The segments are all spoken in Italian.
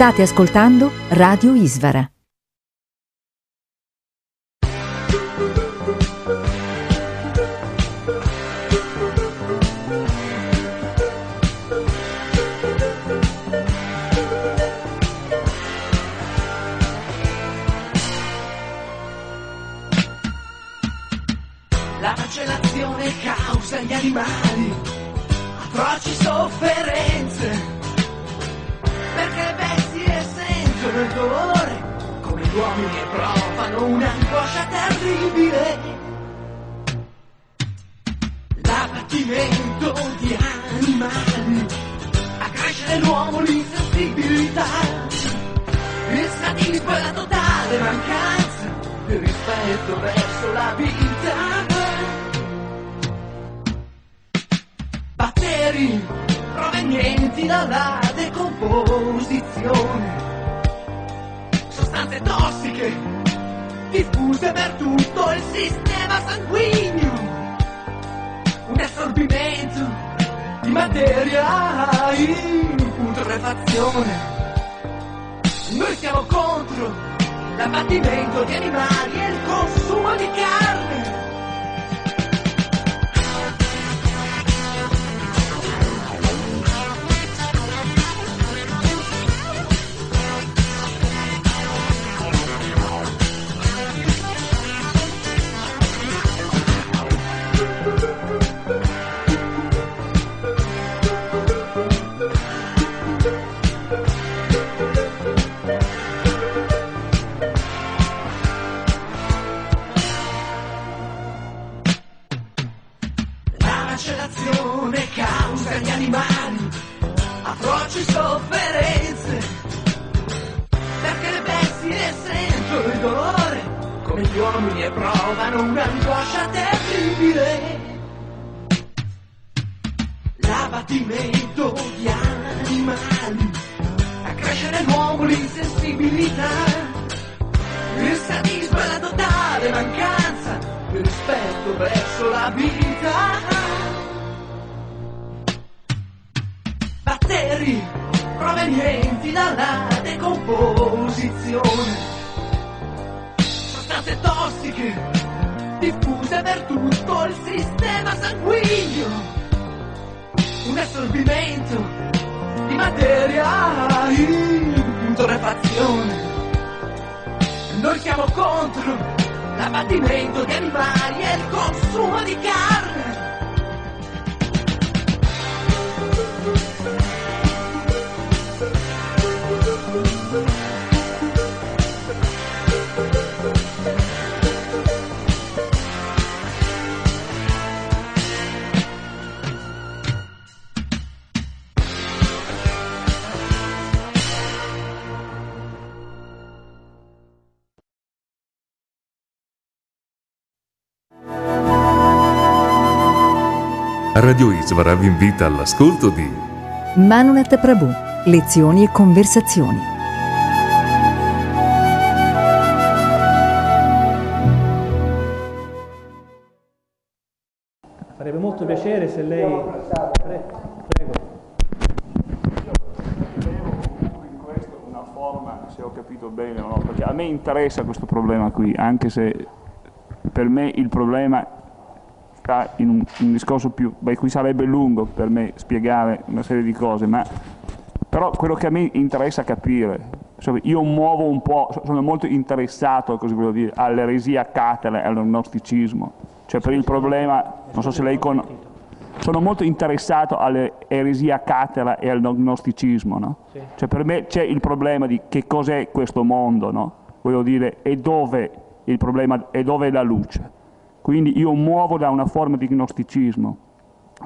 State ascoltando Radio Isvara. La macellazione causa agli animali atroci sofferenze. Sentono il dolore, come gli uomini e provano un'angoscia terribile. L'abbattimento di animali accresce nell'uomo l'insensibilità. Il sadismo è la totale mancanza di rispetto verso la vita. Batteri provenienti dalla decomposizione. Sostanze tossiche diffuse per tutto il sistema sanguigno. Un assorbimento di materia in putrefazione. Noi siamo contro l'abbattimento di animali e il consumo di carne. E provano un'angoscia terribile. L'abbattimento di animali accresce nell'uomo l'insensibilità. Il sadismo è la totale mancanza di rispetto verso la vita. Batteri provenienti dalla decomposizione. Sostanze tossiche diffuse per tutto il sistema sanguigno. Un assorbimento di materia in putrefazione. Noi siamo contro l'abbattimento di animali e il consumo di carne. Radio Isvara vi invita all'ascolto di Manunet Prabhu. Lezioni e conversazioni. Farebbe molto piacere se lei... Pre- Prego. in questo una forma, se ho capito bene o no, perché a me interessa questo problema qui, anche se per me il problema sta in un, un discorso più, beh qui sarebbe lungo per me spiegare una serie di cose, ma però quello che a me interessa capire, io muovo un po', sono molto interessato, così voglio dire, all'eresia catara e all'agnosticismo, cioè per il problema, non so se lei conosce, sono molto interessato all'eresia catara e al gnosticismo, no? Cioè per me c'è il problema di che cos'è questo mondo, no? Voglio dire, e dove il problema, e dove è la luce. Quindi io muovo da una forma di gnosticismo,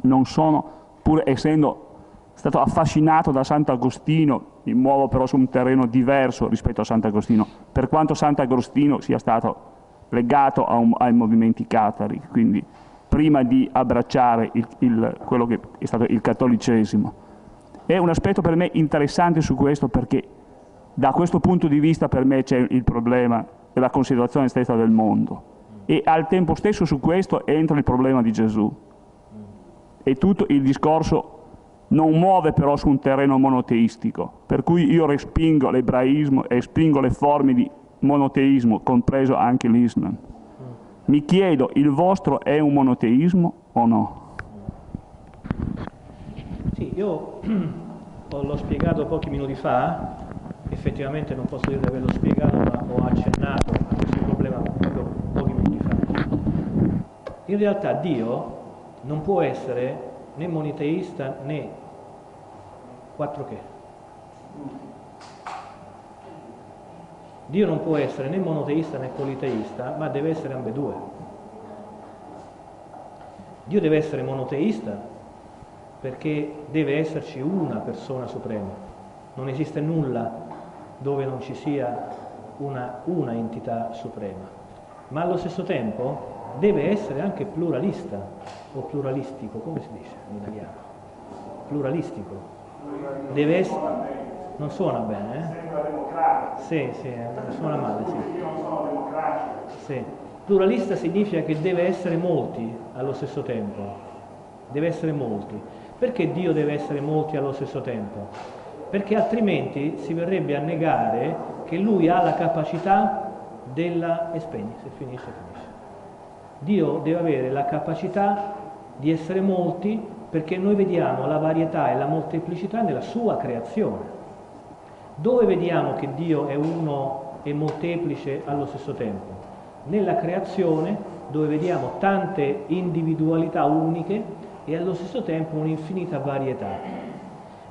non sono, pur essendo stato affascinato da Sant'Agostino, mi muovo però su un terreno diverso rispetto a Sant'Agostino, per quanto Sant'Agostino sia stato legato un- ai movimenti catari, quindi prima di abbracciare il- il- quello che è stato il cattolicesimo. È un aspetto per me interessante su questo perché da questo punto di vista per me c'è il problema della considerazione stessa del mondo e al tempo stesso su questo entra il problema di Gesù e tutto il discorso non muove però su un terreno monoteistico, per cui io respingo l'ebraismo e respingo le forme di monoteismo, compreso anche l'Islam. Mi chiedo, il vostro è un monoteismo o no? Sì, io l'ho spiegato pochi minuti fa, effettivamente non posso dire di averlo spiegato, ma ho accennato a questo problema proprio pochi minuti fa. In realtà Dio non può essere né moniteista né quattro che. Dio non può essere né monoteista né politeista, ma deve essere ambedue. Dio deve essere monoteista perché deve esserci una persona suprema. Non esiste nulla dove non ci sia una, una entità suprema. Ma allo stesso tempo deve essere anche pluralista o pluralistico, come si dice in italiano? Pluralistico. Deve essere... Non suona bene, eh? Sembra democratico. Sì, sì, suona male, sì. Io non sono democratico. sì. Pluralista significa che deve essere molti allo stesso tempo. Deve essere molti. Perché Dio deve essere molti allo stesso tempo? Perché altrimenti si verrebbe a negare che Lui ha la capacità della... e spegni, se finisce, finisce. Dio deve avere la capacità di essere molti perché noi vediamo la varietà e la molteplicità nella sua creazione. Dove vediamo che Dio è uno e molteplice allo stesso tempo? Nella creazione dove vediamo tante individualità uniche e allo stesso tempo un'infinita varietà.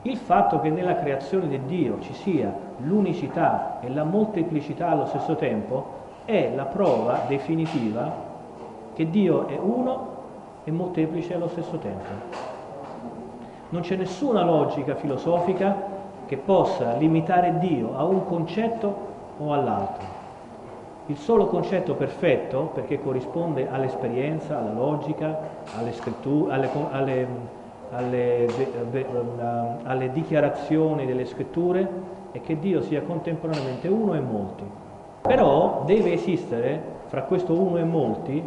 Il fatto che nella creazione di Dio ci sia l'unicità e la molteplicità allo stesso tempo è la prova definitiva che Dio è uno e molteplice allo stesso tempo. Non c'è nessuna logica filosofica che possa limitare Dio a un concetto o all'altro. Il solo concetto perfetto, perché corrisponde all'esperienza, alla logica, alle, scritture, alle, alle, alle, alle dichiarazioni delle scritture, è che Dio sia contemporaneamente uno e molti. Però deve esistere fra questo uno e molti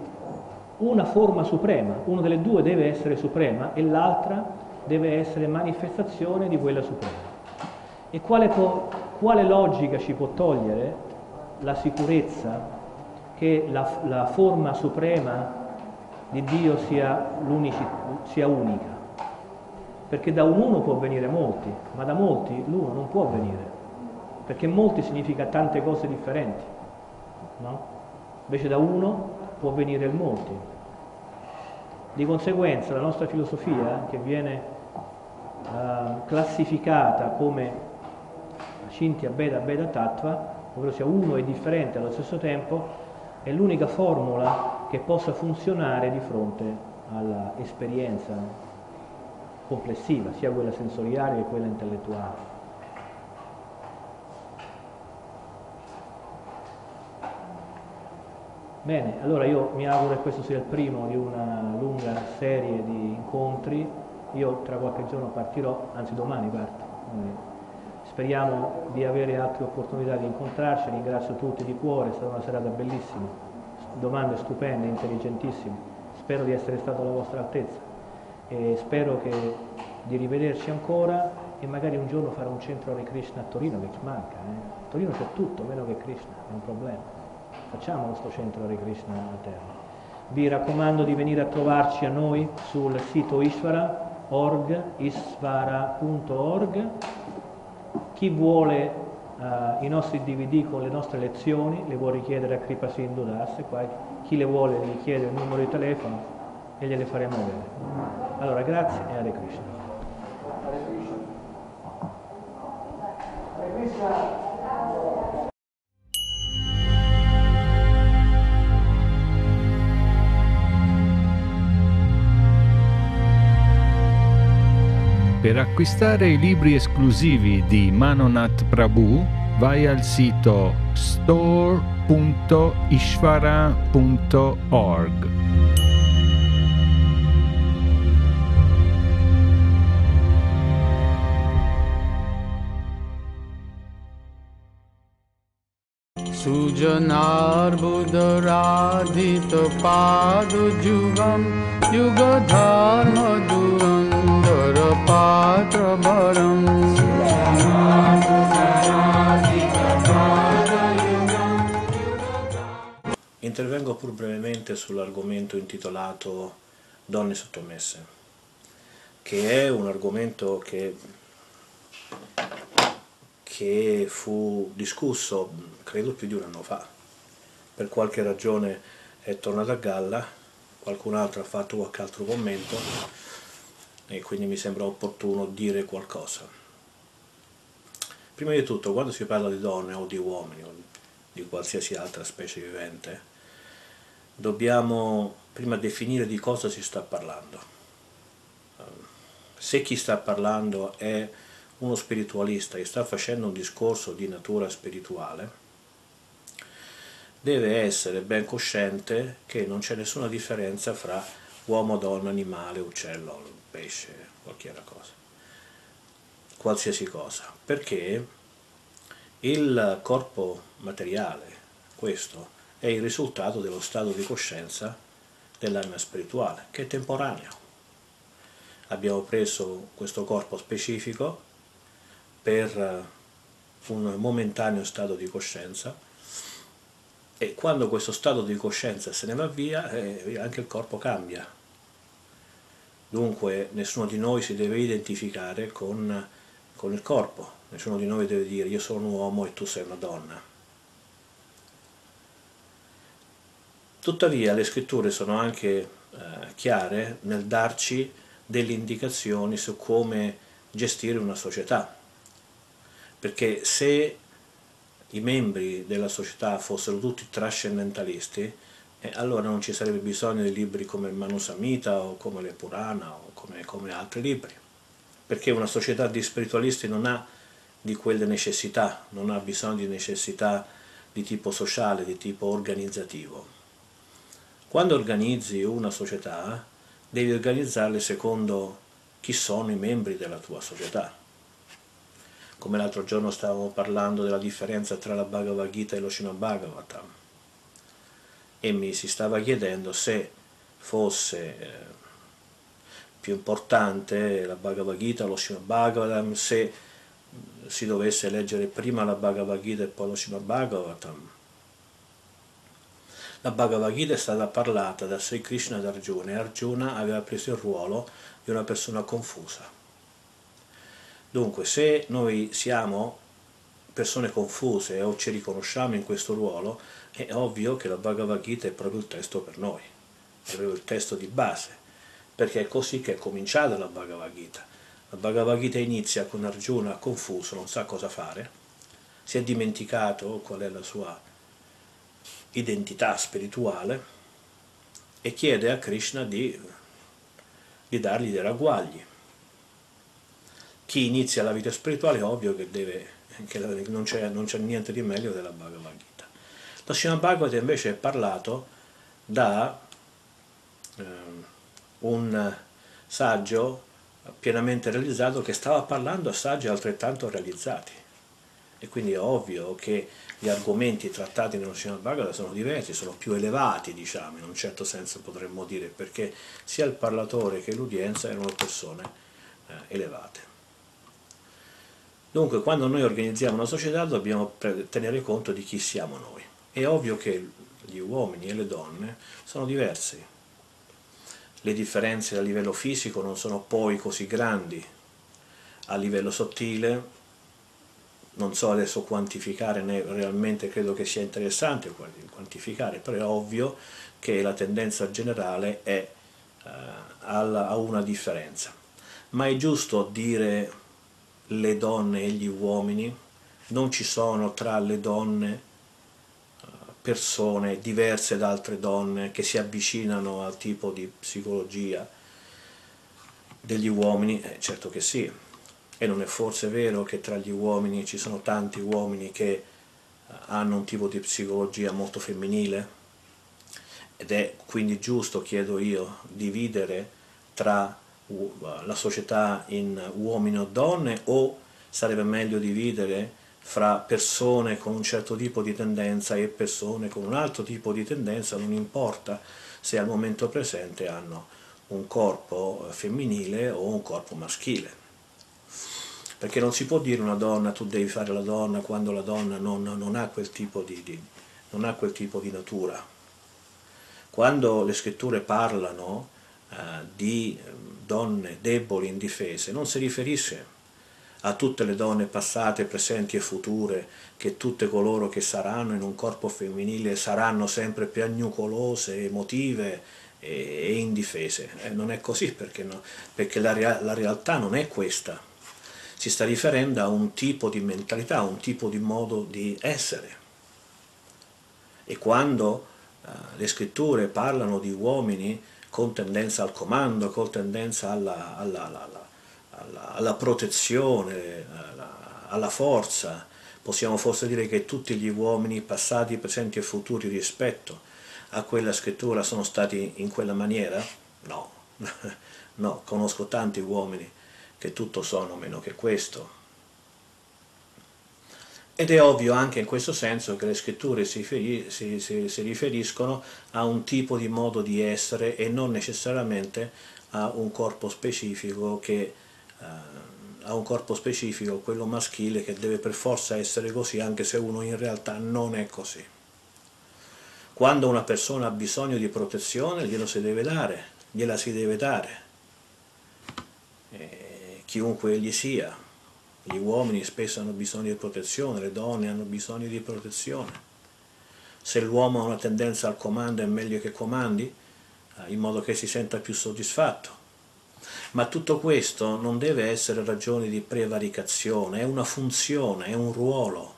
una forma suprema, una delle due deve essere suprema e l'altra deve essere manifestazione di quella suprema. E quale, quale logica ci può togliere la sicurezza che la, la forma suprema di Dio sia, sia unica? Perché da un uno può venire molti, ma da molti l'uno non può venire, perché molti significa tante cose differenti, no? Invece da uno può venire il molti. Di conseguenza la nostra filosofia, che viene uh, classificata come Cintia Beda Beda Tattva, ovvero sia uno e differente allo stesso tempo, è l'unica formula che possa funzionare di fronte all'esperienza complessiva, sia quella sensoriale che quella intellettuale. Bene, allora io mi auguro che questo sia il primo di una lunga serie di incontri. Io tra qualche giorno partirò, anzi domani parto. Speriamo di avere altre opportunità di incontrarci. Ringrazio tutti di cuore, è stata una serata bellissima, domande stupende, intelligentissime. Spero di essere stato alla vostra altezza e spero che, di rivederci ancora e magari un giorno fare un centro Hare Krishna a Torino che ci manca. Eh? A Torino c'è tutto, meno che Krishna, è un problema facciamo questo centro Hare Krishna a terra. Vi raccomando di venire a trovarci a noi sul sito isvara.org, isvara.org. Chi vuole uh, i nostri DVD con le nostre lezioni le vuole richiedere a Kripa Sindhu Das, chi le vuole richiede il numero di telefono e gliele faremo avere. Allora grazie e Hare Krishna. Hare Krishna. Hare Krishna. Per acquistare i libri esclusivi di Manonat Prabhu vai al sito store.ishvara.org. सुजनार्बुदराधितपादजुगं युगधर्मदुरन्दर पात्रवरम् Intervengo pur brevemente sull'argomento intitolato Donne sottomesse, che è un argomento che, che fu discusso credo più di un anno fa. Per qualche ragione è tornato a galla, qualcun altro ha fatto qualche altro commento e quindi mi sembra opportuno dire qualcosa. Prima di tutto, quando si parla di donne o di uomini o di qualsiasi altra specie vivente, dobbiamo prima definire di cosa si sta parlando. Se chi sta parlando è uno spiritualista e sta facendo un discorso di natura spirituale, deve essere ben cosciente che non c'è nessuna differenza fra uomo, donna, animale, uccello, pesce, qualsiasi cosa. Qualsiasi cosa. Perché il corpo materiale, questo, è il risultato dello stato di coscienza dell'anima spirituale, che è temporaneo. Abbiamo preso questo corpo specifico per un momentaneo stato di coscienza e quando questo stato di coscienza se ne va via eh, anche il corpo cambia. Dunque nessuno di noi si deve identificare con, con il corpo, nessuno di noi deve dire io sono un uomo e tu sei una donna. Tuttavia le scritture sono anche eh, chiare nel darci delle indicazioni su come gestire una società, perché se i membri della società fossero tutti trascendentalisti, eh, allora non ci sarebbe bisogno di libri come il Manusamita o come le Purana o come, come altri libri, perché una società di spiritualisti non ha di quelle necessità, non ha bisogno di necessità di tipo sociale, di tipo organizzativo. Quando organizzi una società, devi organizzarle secondo chi sono i membri della tua società. Come l'altro giorno stavamo parlando della differenza tra la Bhagavad Gita e lo Srimad Bhagavatam e mi si stava chiedendo se fosse eh, più importante la Bhagavad Gita o lo Srimad Bhagavatam, se si dovesse leggere prima la Bhagavad Gita e poi lo Srimad Bhagavatam la Bhagavad Gita è stata parlata da Sri Krishna ad Arjuna e Arjuna aveva preso il ruolo di una persona confusa. Dunque, se noi siamo persone confuse o ci riconosciamo in questo ruolo, è ovvio che la Bhagavad Gita è proprio il testo per noi, è proprio il testo di base, perché è così che è cominciata la Bhagavad Gita. La Bhagavad Gita inizia con Arjuna confuso, non sa cosa fare, si è dimenticato qual è la sua identità spirituale e chiede a Krishna di, di dargli dei ragguagli. Chi inizia la vita spirituale è ovvio che, deve, che non, c'è, non, c'è, niente di meglio della Bhagavad Gita. Lo Srimad Bhagavata invece è parlato da eh, un saggio pienamente realizzato che stava parlando a saggi altrettanto realizzati e quindi è ovvio che gli argomenti trattati nello Srimad Bhagavata sono diversi, sono più elevati, diciamo, in un certo senso potremmo dire, perché sia il parlatore che l'udienza erano persone eh, elevate. Dunque, quando noi organizziamo una società dobbiamo tenere conto di chi siamo noi. È ovvio che gli uomini e le donne sono diversi. Le differenze a livello fisico non sono poi così grandi. A livello sottile non so adesso quantificare né realmente credo che sia interessante quantificare, però è ovvio che la tendenza generale è eh, a una differenza. Ma è giusto dire le donne e gli uomini? Non ci sono tra le donne persone diverse da altre donne che si avvicinano al tipo di psicologia degli uomini? Eh, certo che sì, e non è forse vero che tra gli uomini ci sono tanti uomini che eh, hanno un tipo di psicologia molto femminile? Ed è quindi giusto, chiedo io, dividere tra la società in uomini o donne o sarebbe meglio dividere fra persone con un certo tipo di tendenza e persone con un altro tipo di tendenza, non importa se al momento presente hanno un corpo femminile o un corpo maschile. Perché non si può dire una donna, tu devi fare la donna quando la donna non, non ha, quel tipo di, di, non ha quel tipo di natura. Quando le scritture parlano eh, di donne deboli, indifese, non si riferisce a tutte le donne passate, presenti e future, che tutte coloro che saranno in un corpo femminile saranno sempre piagnucolose, emotive e, indifese. Eh, non è così perché, no? perché la, la realtà non è questa. Si sta riferendo a un tipo di mentalità, a un tipo di modo di essere. E quando uh, le scritture parlano di uomini con tendenza al comando, con tendenza alla, alla, alla, alla, alla protezione, alla forza, possiamo forse dire che tutti gli uomini passati, presenti e futuri rispetto a quella scrittura sono stati in quella maniera? No, no, conosco tanti uomini che tutto sono meno che questo. Ed è ovvio anche in questo senso che le scritture si, si, si, si, riferiscono a un tipo di modo di essere e non necessariamente a un corpo specifico che uh, a un corpo specifico, quello maschile, che deve per forza essere così, anche se uno in realtà non è così. Quando una persona ha bisogno di protezione, glielo si deve dare, gliela si deve dare, eh, chiunque egli sia. Gli uomini spesso hanno bisogno di protezione, le donne hanno bisogno di protezione. Se l'uomo ha una tendenza al comando è meglio che comandi, eh, in modo che si senta più soddisfatto. Ma tutto questo non deve essere ragione di prevaricazione, è una funzione, è un ruolo,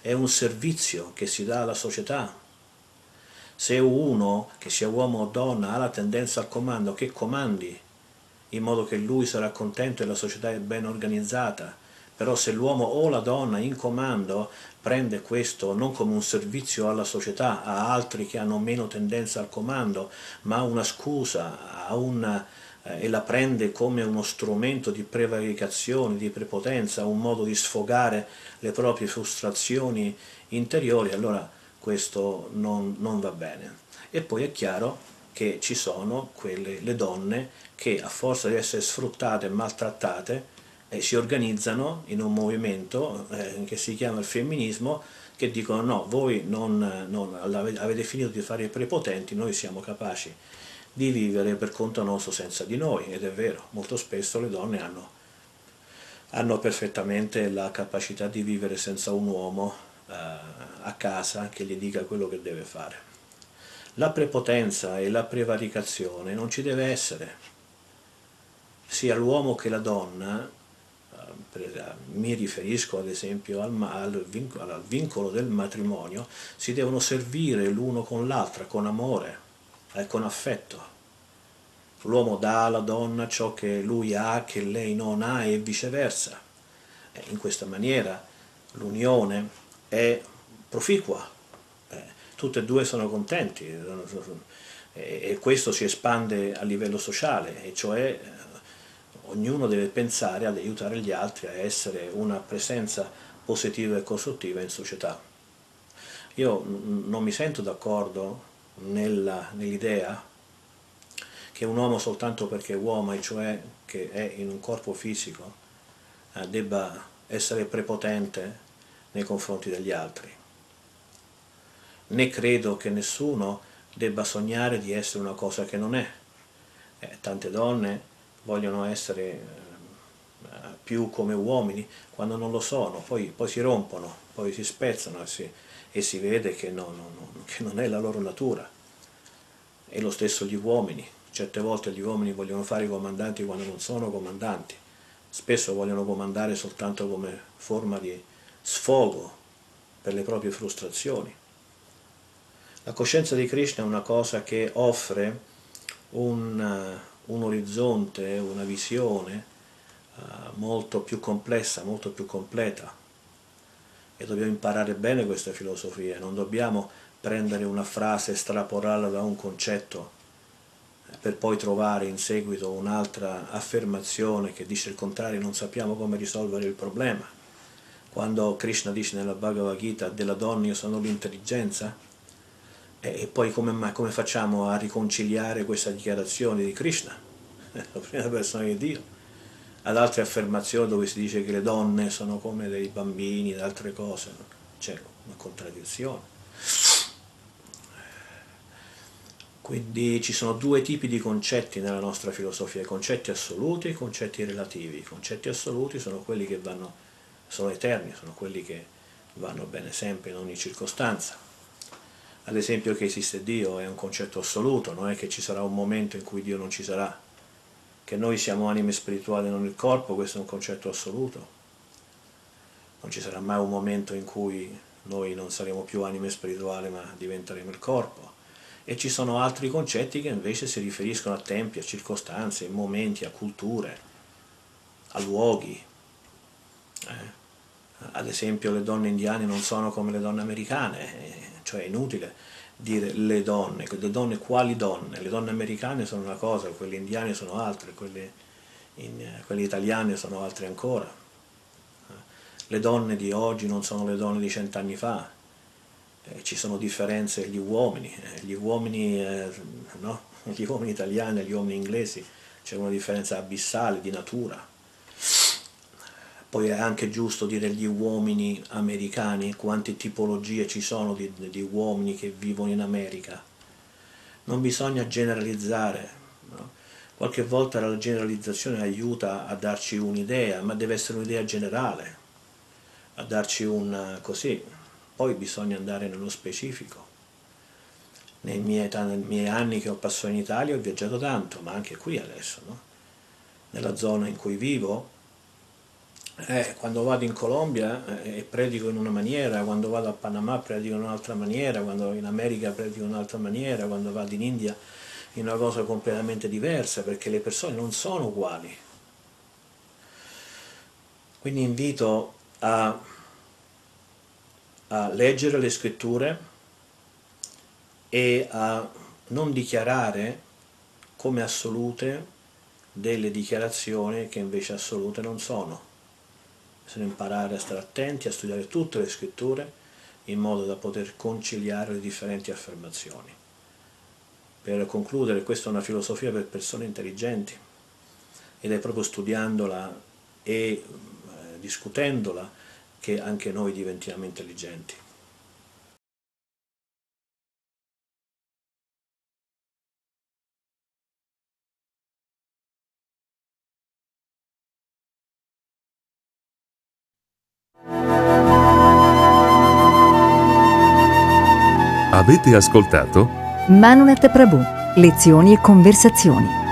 è un servizio che si dà alla società. Se uno, che sia uomo o donna, ha la tendenza al comando, che comandi, in modo che lui sarà contento e la società è ben organizzata, però se l'uomo o la donna in comando prende questo non come un servizio alla società, a altri che hanno meno tendenza al comando, ma una scusa, a una, eh, e la prende come uno strumento di prevaricazione, di prepotenza, un modo di sfogare le proprie frustrazioni interiori, allora questo non, non va bene. E poi è chiaro che ci sono quelle, le donne che a forza di essere sfruttate e maltrattate eh, si organizzano in un movimento eh, che si chiama il femminismo che dicono no, voi non, non, avete finito di fare i prepotenti, noi siamo capaci di vivere per conto nostro senza di noi ed è vero, molto spesso le donne hanno, hanno perfettamente la capacità di vivere senza un uomo eh, a casa che gli dica quello che deve fare. La prepotenza e la prevaricazione non ci deve essere, sia l'uomo che la donna mi riferisco ad esempio al, al, vincolo, al, vincolo, del matrimonio, si devono servire l'uno con l'altra, con amore e con affetto. L'uomo dà alla donna ciò che lui ha, che lei non ha e viceversa. E in questa maniera l'unione è proficua, eh, tutte e due sono contenti e questo si espande a livello sociale, e cioè ognuno deve pensare ad aiutare gli altri a essere una presenza positiva e costruttiva in società. Io non mi sento d'accordo nell'idea che un uomo soltanto perché è uomo, e cioè che è in un corpo fisico, eh, debba essere prepotente nei confronti degli altri. Né credo che nessuno debba sognare di essere una cosa che non è. Eh, tante donne vogliono essere eh, più come uomini quando non lo sono, poi, poi si rompono, poi si spezzano e si, e si vede che, no, no, no, che non è la loro natura. E lo stesso gli uomini, certe volte gli uomini vogliono fare i comandanti quando non sono comandanti, spesso vogliono comandare soltanto come forma di sfogo per le proprie frustrazioni. La coscienza di Krishna è una cosa che offre un, un orizzonte, una visione uh, molto più complessa, molto più completa. E dobbiamo imparare bene questa filosofia, non dobbiamo prendere una frase e estrapolarla da un concetto eh, per poi trovare in seguito un'altra affermazione che dice il contrario, non sappiamo come risolvere il problema. Quando Krishna dice nella Bhagavad Gita della donna io sono l'intelligenza, E poi come, come facciamo a riconciliare questa dichiarazione di Krishna, la prima persona di Dio, ad altre affermazioni dove si dice che le donne sono come dei bambini ed altre cose? C'è una contraddizione. Quindi ci sono due tipi di concetti nella nostra filosofia, i concetti assoluti e i concetti relativi. I concetti assoluti sono quelli che vanno, sono eterni, sono quelli che vanno bene sempre in ogni circostanza. Ad esempio che esiste Dio è un concetto assoluto, non è che ci sarà un momento in cui Dio non ci sarà, che noi siamo anime spirituali non il corpo, questo è un concetto assoluto. Non ci sarà mai un momento in cui noi non saremo più anime spirituali ma diventeremo il corpo e ci sono altri concetti che invece si riferiscono a tempi, a circostanze, a momenti, a culture, a luoghi. Eh? Ad esempio le donne indiane non sono come le donne americane, eh, cioè è inutile dire le donne, le donne quali donne? Le donne americane sono una cosa, quelle indiane sono altre, quelle, in, quelle italiane sono altre ancora. Eh? Le donne di oggi non sono le donne di cent'anni fa, eh, ci sono differenze gli uomini, eh, gli uomini, eh, no? gli uomini italiani e gli uomini inglesi, c'è una differenza abissale di natura. Poi è anche giusto dire gli uomini americani, quante tipologie ci sono di, di uomini che vivono in America. Non bisogna generalizzare, no? qualche volta la generalizzazione aiuta a darci un'idea, ma deve essere un'idea generale, a darci un così, poi bisogna andare nello specifico. Nei miei, nei miei, anni che ho passato in Italia ho viaggiato tanto, ma anche qui adesso, no? nella zona in cui vivo, eh, quando vado in Colombia eh, predico in una maniera, quando vado a Panama predico in un'altra maniera, quando vado in America predico in un'altra maniera, quando vado in India in una cosa completamente diversa, perché le persone non sono uguali. Quindi invito a a leggere le scritture e a non dichiarare come assolute delle dichiarazioni che invece assolute non sono. Bisogna imparare a stare attenti, a studiare tutte le scritture in modo da poter conciliare le differenti affermazioni. Per concludere, questa è una filosofia per persone intelligenti ed è proprio studiandola e eh, discutendola che anche noi diventiamo intelligenti. Avete ascoltato? Manunet Prabhu, lezioni e conversazioni.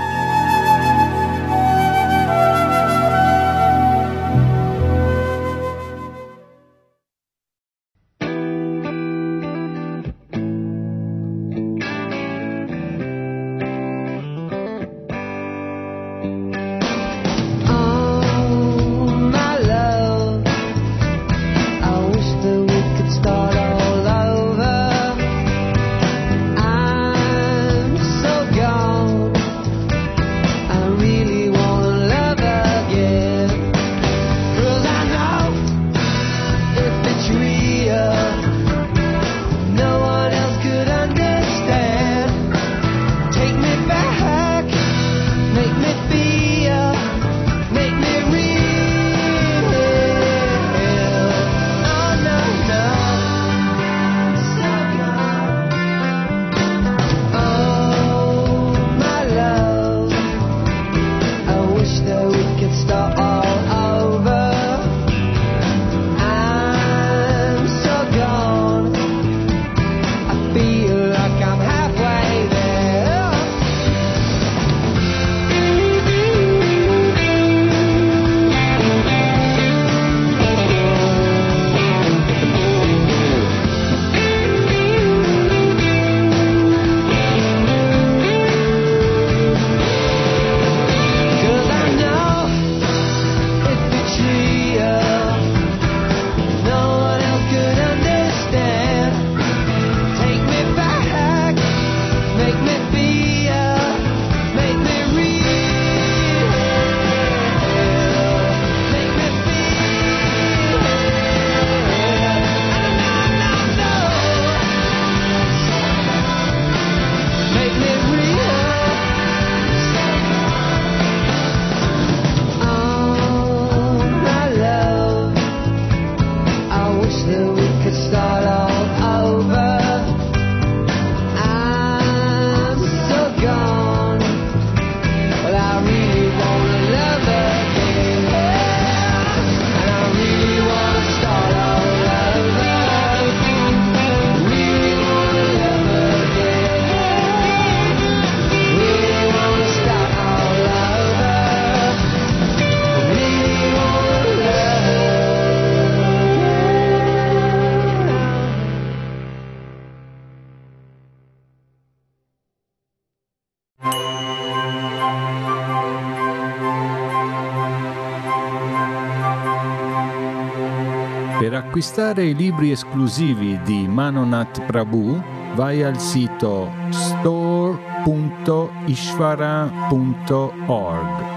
Acquistare i libri esclusivi di Manonat Prabhu vai al sito store.ishvara.org.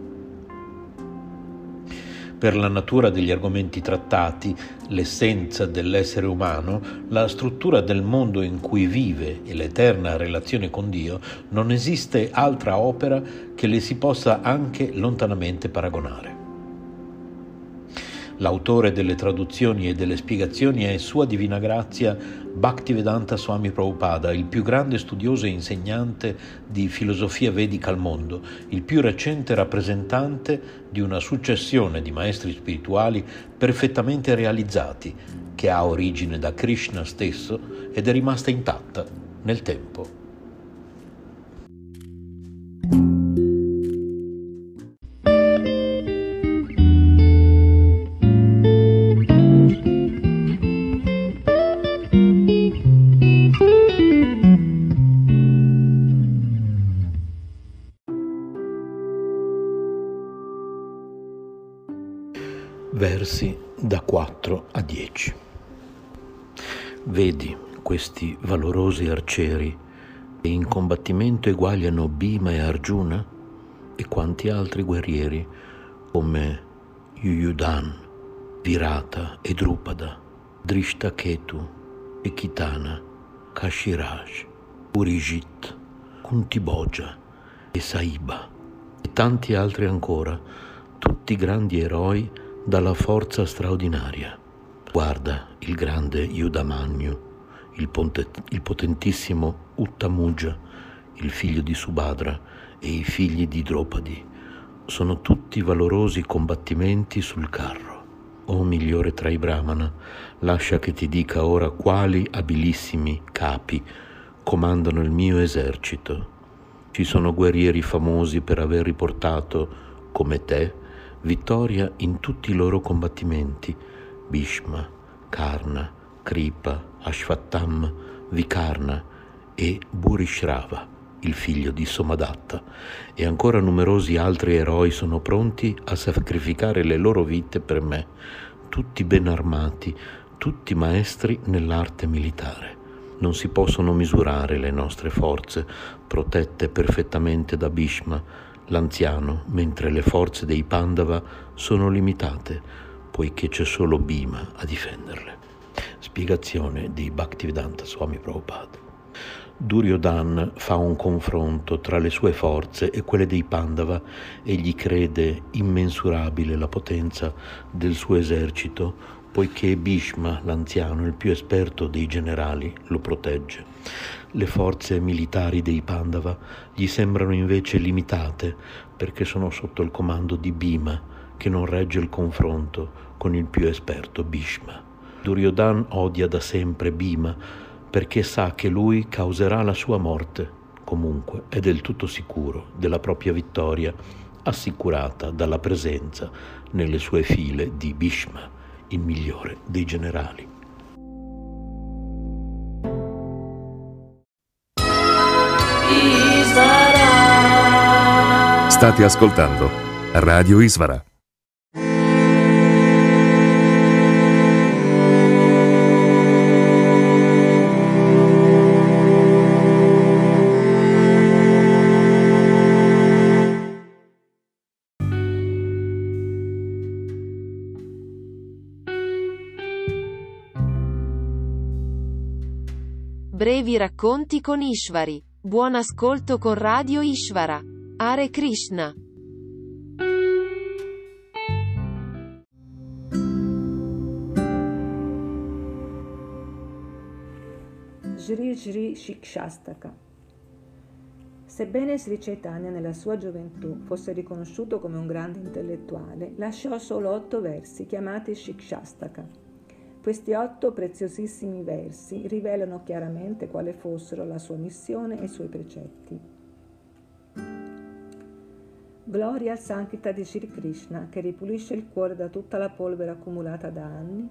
Per la natura degli argomenti trattati, l'essenza dell'essere umano, la struttura del mondo in cui vive e l'eterna relazione con Dio, non esiste altra opera che le si possa anche lontanamente paragonare. L'autore delle traduzioni e delle spiegazioni è Sua Divina Grazia Bhaktivedanta Swami Prabhupada, il più grande studioso e insegnante di filosofia vedica al mondo, il più recente rappresentante di una successione di maestri spirituali perfettamente realizzati, che ha origine da Krishna stesso ed è rimasta intatta nel tempo. Vedi questi valorosi arcieri che in combattimento eguagliano Bhima e Arjuna e quanti altri guerrieri come Yuyudan, Virata e Drupada, Drishtaketu e Kitana, Kashiraj, Purijit, Kuntiboja e Saiba e tanti altri ancora, tutti grandi eroi dalla forza straordinaria. Guarda il grande Yudamanyu, il, ponte, il potentissimo Uttamuja, il figlio di Subhadra e i figli di Dropadi. Sono tutti valorosi combattimenti sul carro. O migliore tra i Brahmana, lascia che ti dica ora quali abilissimi capi comandano il mio esercito. Ci sono guerrieri famosi per aver riportato, come te, vittoria in tutti i loro combattimenti, Bhishma, Karna, Kripa, Ashvattham, Vikarna e Burishrava, il figlio di Somadatta, e ancora numerosi altri eroi sono pronti a sacrificare le loro vite per me, tutti ben armati, tutti maestri nell'arte militare. Non si possono misurare le nostre forze, protette perfettamente da Bhishma, l'anziano, mentre le forze dei Pandava sono limitate, poiché c'è solo Bhima a difenderle. Spiegazione di Bhaktivedanta Swami Prabhupada. Duryodhan fa un confronto tra le sue forze e quelle dei Pandava e gli crede immensurabile la potenza del suo esercito, poiché Bhishma, l'anziano, il più esperto dei generali, lo protegge. Le forze militari dei Pandava gli sembrano invece limitate perché sono sotto il comando di Bhima, che non regge il confronto con il più esperto Bhishma. Duryodhan odia da sempre Bhima perché sa che lui causerà la sua morte. Comunque è del tutto sicuro della propria vittoria, assicurata dalla presenza nelle sue file di Bhishma, il migliore dei generali. State ascoltando Radio Isvara. brevi racconti con Ishvari. Buon ascolto con Radio Ishvara. Hare Krishna. Sri Sri Shikshastaka. Sebbene Sri Chaitanya nella sua gioventù fosse riconosciuto come un grande intellettuale, lasciò solo otto versi chiamati Shikshastaka questi otto preziosissimi versi rivelano chiaramente quale fossero la sua missione e i suoi precetti. Gloria al Sankita di Sri Krishna che ripulisce il cuore da tutta la polvere accumulata da anni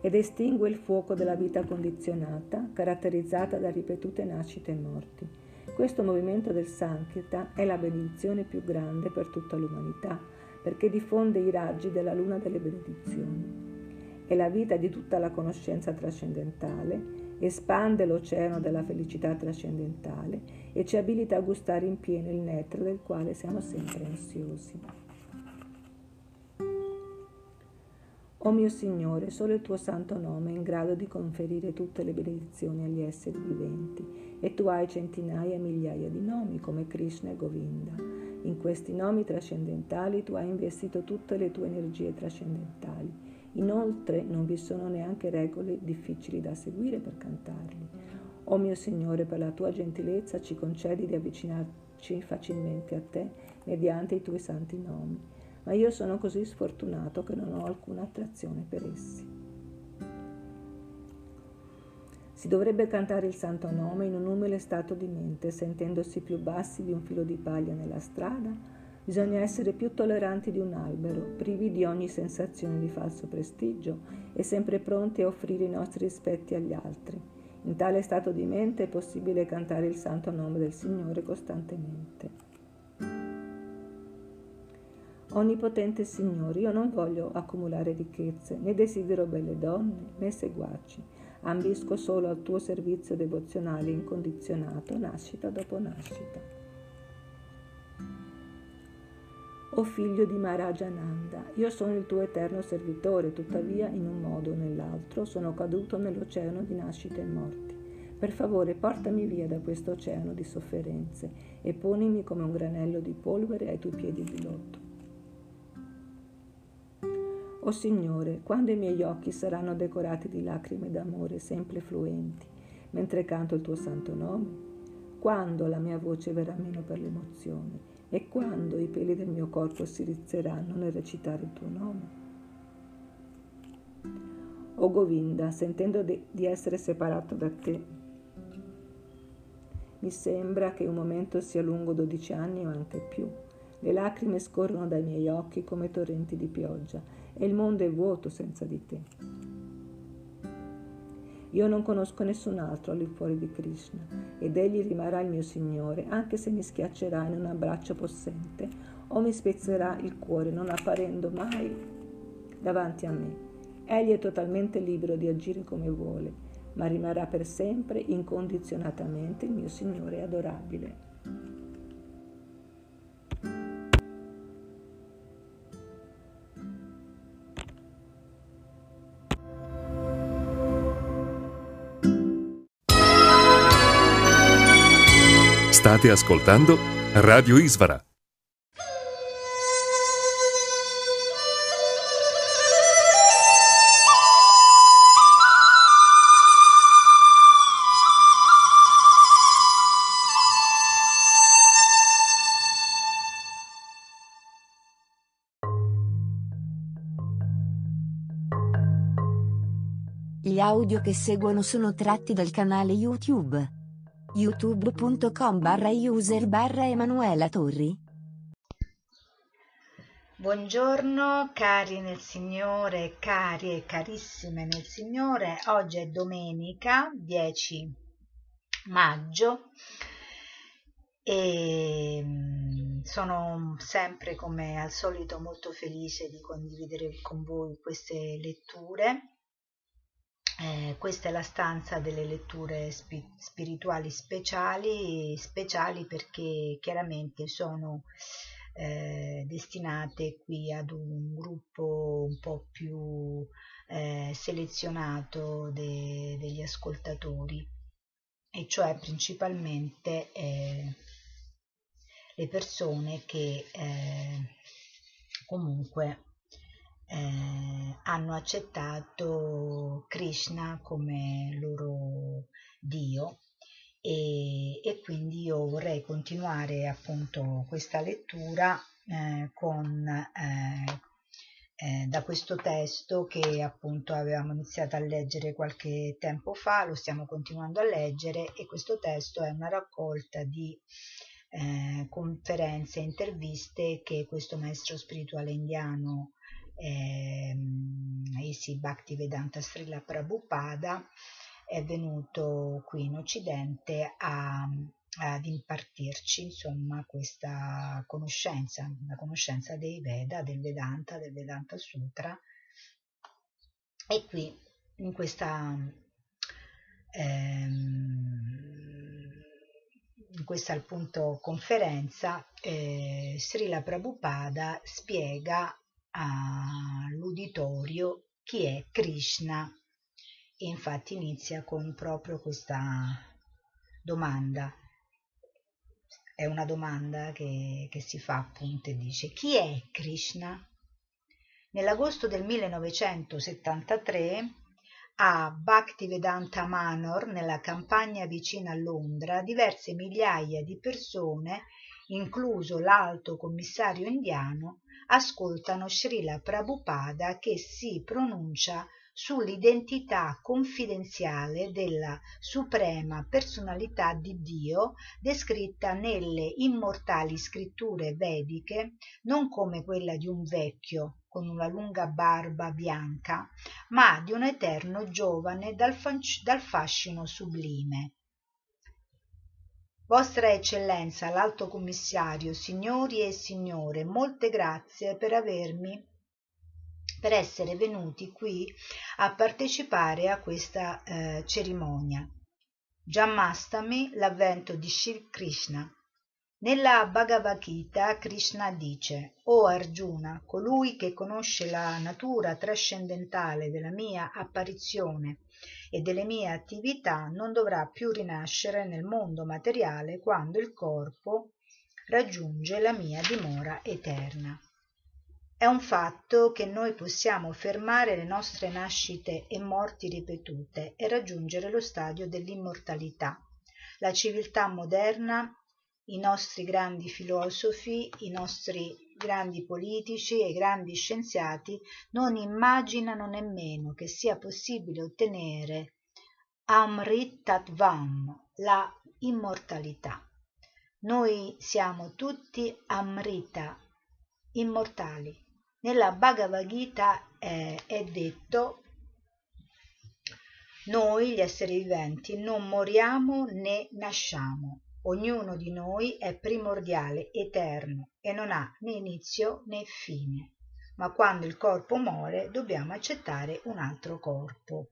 ed estingue il fuoco della vita condizionata, caratterizzata da ripetute nascite e morti. Questo movimento del Sankirtan è la benedizione più grande per tutta l'umanità, perché diffonde i raggi della luna delle benedizioni. È la vita di tutta la conoscenza trascendentale, espande l'oceano della felicità trascendentale e ci abilita a gustare in pieno il nettare del quale siamo sempre ansiosi. O mio Signore, solo il tuo santo nome è in grado di conferire tutte le benedizioni agli esseri viventi e tu hai centinaia e migliaia di nomi come Krishna e Govinda. In questi nomi trascendentali tu hai investito tutte le tue energie trascendentali. Inoltre non vi sono neanche regole difficili da seguire per cantarli. O mio Signore, per la tua gentilezza ci concedi di avvicinarci facilmente a te mediante i tuoi santi nomi ma io sono così sfortunato che non ho alcuna attrazione per essi. Si dovrebbe cantare il santo nome in un umile stato di mente, sentendosi più bassi di un filo di paglia nella strada, bisogna essere più tolleranti di un albero, privi di ogni sensazione di falso prestigio e sempre pronti a offrire i nostri rispetti agli altri. In tale stato di mente è possibile cantare il santo nome del Signore costantemente. Onnipotente Signore, io non voglio accumulare ricchezze, né desidero belle donne, né seguaci. Ambisco solo al tuo servizio devozionale incondizionato, nascita dopo nascita. O figlio di Maharajananda, io sono il tuo eterno servitore, tuttavia in un modo o nell'altro sono caduto nell'oceano di nascite e morti. Per favore, portami via da questo oceano di sofferenze e ponimi come un granello di polvere ai tuoi piedi di lotto. O Signore, quando i miei occhi saranno decorati di lacrime d'amore sempre fluenti, mentre canto il tuo santo nome? Quando la mia voce verrà meno per l'emozione? E quando i peli del mio corpo si rizzeranno nel recitare il tuo nome? O Govinda, sentendo di, di essere separato da te, mi sembra che un momento sia lungo dodici anni o anche più. Le lacrime scorrono dai miei occhi come torrenti di pioggia e il mondo è vuoto senza di te. Io non conosco nessun altro al di fuori di Krishna ed egli rimarrà il mio Signore anche se mi schiaccerà in un abbraccio possente o mi spezzerà il cuore non apparendo mai davanti a me. Egli è totalmente libero di agire come vuole, ma rimarrà per sempre incondizionatamente il mio Signore adorabile. State ascoltando Radio Isvara. Gli audio che seguono sono tratti dal canale YouTube youtube.com barra user barra Emanuela Torri. Buongiorno cari nel Signore, cari e carissime nel Signore, oggi è domenica 10 maggio e mm, sono sempre come al solito molto felice di condividere con voi queste letture eh, questa è la stanza delle letture spi- spirituali speciali, speciali perché chiaramente sono eh, destinate qui ad un gruppo un po' più eh, selezionato de- degli ascoltatori, e cioè principalmente eh, le persone che eh, comunque eh, hanno accettato Krishna come loro Dio e, e, quindi io vorrei continuare appunto questa lettura eh, con eh, eh, da questo testo che appunto avevamo iniziato a leggere qualche tempo fa, lo stiamo continuando a leggere e questo testo è una raccolta di eh, conferenze e interviste che questo maestro spirituale indiano eh, Isi Bhaktivedanta Srila Prabhupada è venuto qui in Occidente a, ad impartirci insomma questa conoscenza, la conoscenza dei Veda, del Vedanta, del Vedanta Sutra. E qui in questa ehm, in questa appunto conferenza eh, Srila Prabhupada spiega all'uditorio chi è Krishna e infatti inizia con proprio questa domanda è una domanda che, che si fa appunto e dice chi è Krishna? Nell'agosto del 1973 a Bhaktivedanta Manor, nella campagna vicina a Londra, diverse migliaia di persone, incluso l'alto commissario indiano, ascoltano Srila Prabhupada che si pronuncia sull'identità confidenziale della suprema personalità di Dio descritta nelle immortali scritture vediche non come quella di un vecchio con una lunga barba bianca, ma di un eterno giovane dal, dal fascino sublime. Vostra Eccellenza, l'Alto Commissario, signori e signore, molte grazie per avermi per essere venuti qui a partecipare a questa eh, cerimonia. Jammastami, l'avvento di Shri Krishna. Nella Bhagavad Gita Krishna dice O Arjuna, colui che conosce la natura trascendentale della mia apparizione e delle mie attività non dovrà più rinascere nel mondo materiale quando il corpo raggiunge la mia dimora eterna. È un fatto che noi possiamo fermare le nostre nascite e morti ripetute e raggiungere lo stadio dell'immortalità. La civiltà moderna, i nostri grandi filosofi, i nostri grandi politici e i grandi scienziati non immaginano nemmeno che sia possibile ottenere Amrit Tattvam, la immortalità. Noi siamo tutti Amrita, immortali. Nella Bhagavad Gita eh, è detto noi, gli esseri viventi, non moriamo né nasciamo. Ognuno di noi è primordiale, eterno e non ha né inizio né fine. Ma quando il corpo muore dobbiamo accettare un altro corpo.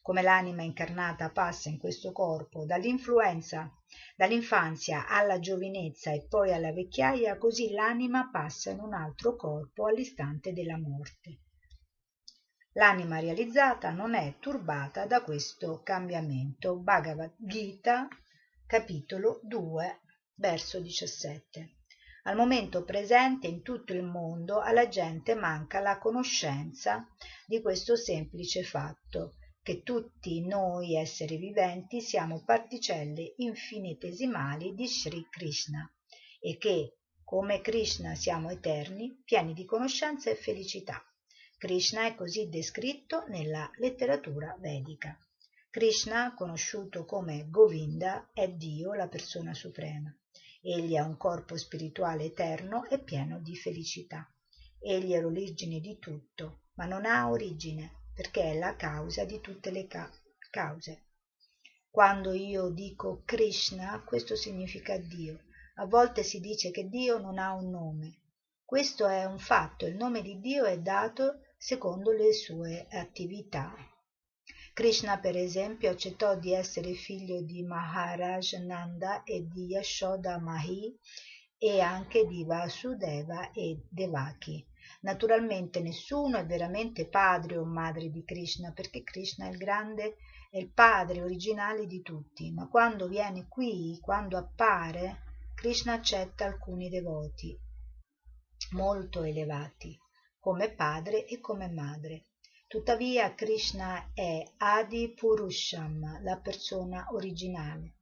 Come l'anima incarnata passa in questo corpo dall'influenza dall'infanzia alla giovinezza e poi alla vecchiaia così l'anima passa in un altro corpo all'istante della morte. L'anima realizzata non è turbata da questo cambiamento. Bhagavad gita capitolo 2 verso 17 al momento presente in tutto il mondo alla gente manca la conoscenza di questo semplice fatto che tutti noi esseri viventi siamo particelle infinitesimali di Sri Krishna e che, come Krishna, siamo eterni, pieni di conoscenza e felicità. Krishna è così descritto nella letteratura vedica. Krishna, conosciuto come Govinda, è Dio, la persona suprema. Egli ha un corpo spirituale eterno e pieno di felicità. Egli è l'origine di tutto, ma non ha origine, perché è la causa di tutte le ca- cause. Quando io dico Krishna, questo significa Dio. A volte si dice che Dio non ha un nome. Questo è un fatto, il nome di Dio è dato secondo le sue attività. Krishna, per esempio, accettò di essere figlio di Maharaj Nanda e di Yashoda Mahi e anche di Vasudeva e Devaki. Naturalmente nessuno è veramente padre o madre di Krishna perché Krishna è il grande, è il padre originale di tutti, ma quando viene qui, quando appare, Krishna accetta alcuni devoti molto elevati. come padre e come madre. Tuttavia Krishna è Adi Purusham, la persona originale.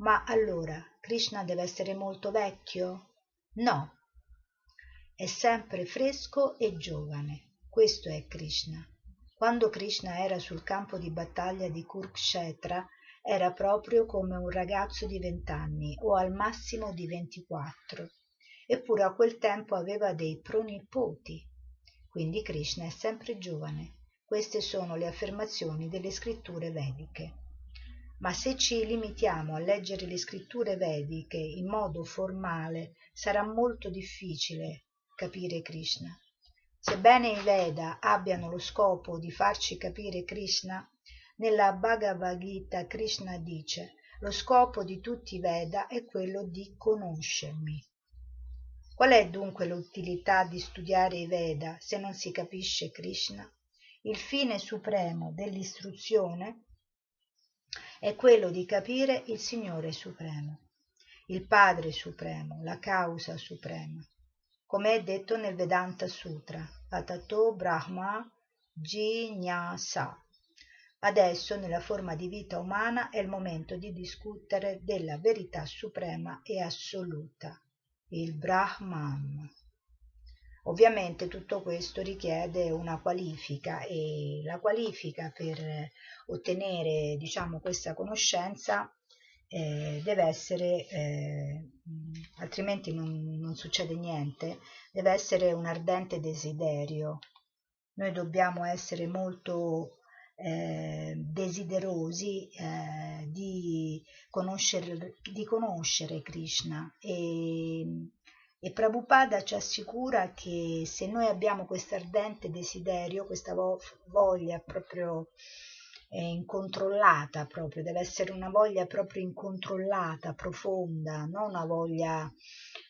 Ma allora Krishna deve essere molto vecchio? No, è sempre fresco e giovane. Questo è Krishna. Quando Krishna era sul campo di battaglia di Kurukshetra, era proprio come un ragazzo di vent'anni o al massimo di ventiquattro. Eppure a quel tempo aveva dei pronipoti. Quindi Krishna è sempre giovane. Queste sono le affermazioni delle scritture vediche. Ma se ci limitiamo a leggere le scritture vediche in modo formale, sarà molto difficile capire Krishna. Sebbene i Veda abbiano lo scopo di farci capire Krishna, nella Bhagavad Gita Krishna dice lo scopo di tutti i Veda è quello di conoscermi. Qual è dunque l'utilità di studiare i Veda se non si capisce Krishna? Il fine supremo dell'istruzione è quello di capire il Signore Supremo, il Padre Supremo, la causa suprema, come è detto nel Vedanta Sutra, Atato Brahma Jignasa. Adesso, nella forma di vita umana, è il momento di discutere della verità suprema e assoluta, il Brahman. Ovviamente tutto questo richiede una qualifica e la qualifica per ottenere diciamo, questa conoscenza eh, deve essere, eh, altrimenti non, non succede niente, deve essere un ardente desiderio. Noi dobbiamo essere molto eh, desiderosi eh, di, conoscere, di conoscere Krishna. E, e Prabhupada ci assicura che se noi abbiamo questo ardente desiderio, questa voglia proprio eh, incontrollata proprio, deve essere una voglia proprio incontrollata, profonda, non una voglia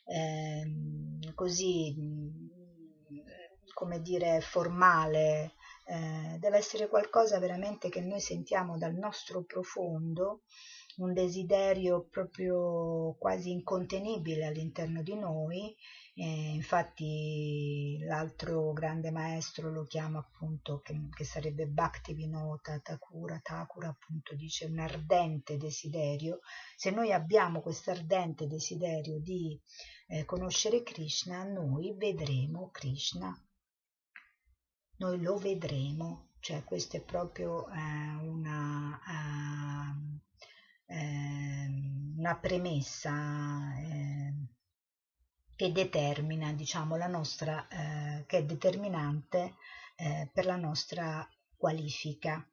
eh, così, come dire, formale, eh, deve essere qualcosa veramente che noi sentiamo dal nostro profondo, un desiderio proprio quasi incontenibile all'interno di noi. Eh, infatti l'altro grande maestro lo chiama appunto, che, che sarebbe Bhakti Vinota Thakura, Thakura appunto dice un ardente desiderio. Se noi abbiamo questo ardente desiderio di eh, conoscere Krishna, noi vedremo Krishna noi lo vedremo, cioè questa è proprio eh, una, eh, una, premessa eh, che determina, diciamo, la nostra, eh, che è determinante eh, per la nostra qualifica.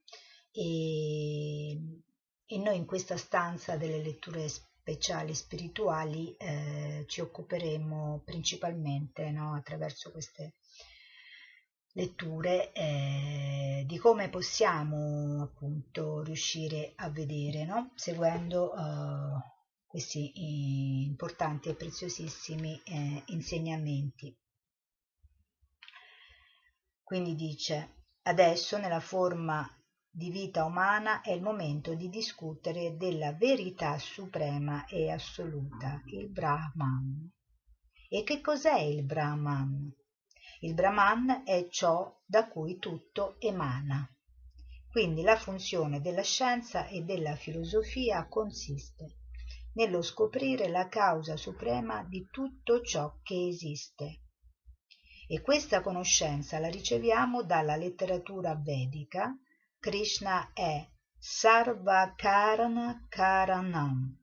E, e, noi in questa stanza delle letture speciali spirituali eh, ci occuperemo principalmente no, attraverso queste letture eh, di come possiamo appunto riuscire a vedere no? seguendo eh, questi importanti e preziosissimi eh, insegnamenti. Quindi dice adesso nella forma di vita umana è il momento di discutere della verità suprema e assoluta, il Brahman. E che cos'è il Brahman? Il Brahman è ciò da cui tutto emana. Quindi la funzione della scienza e della filosofia consiste nello scoprire la causa suprema di tutto ciò che esiste. E questa conoscenza la riceviamo dalla letteratura vedica. Krishna è Sarvakarana Karanam,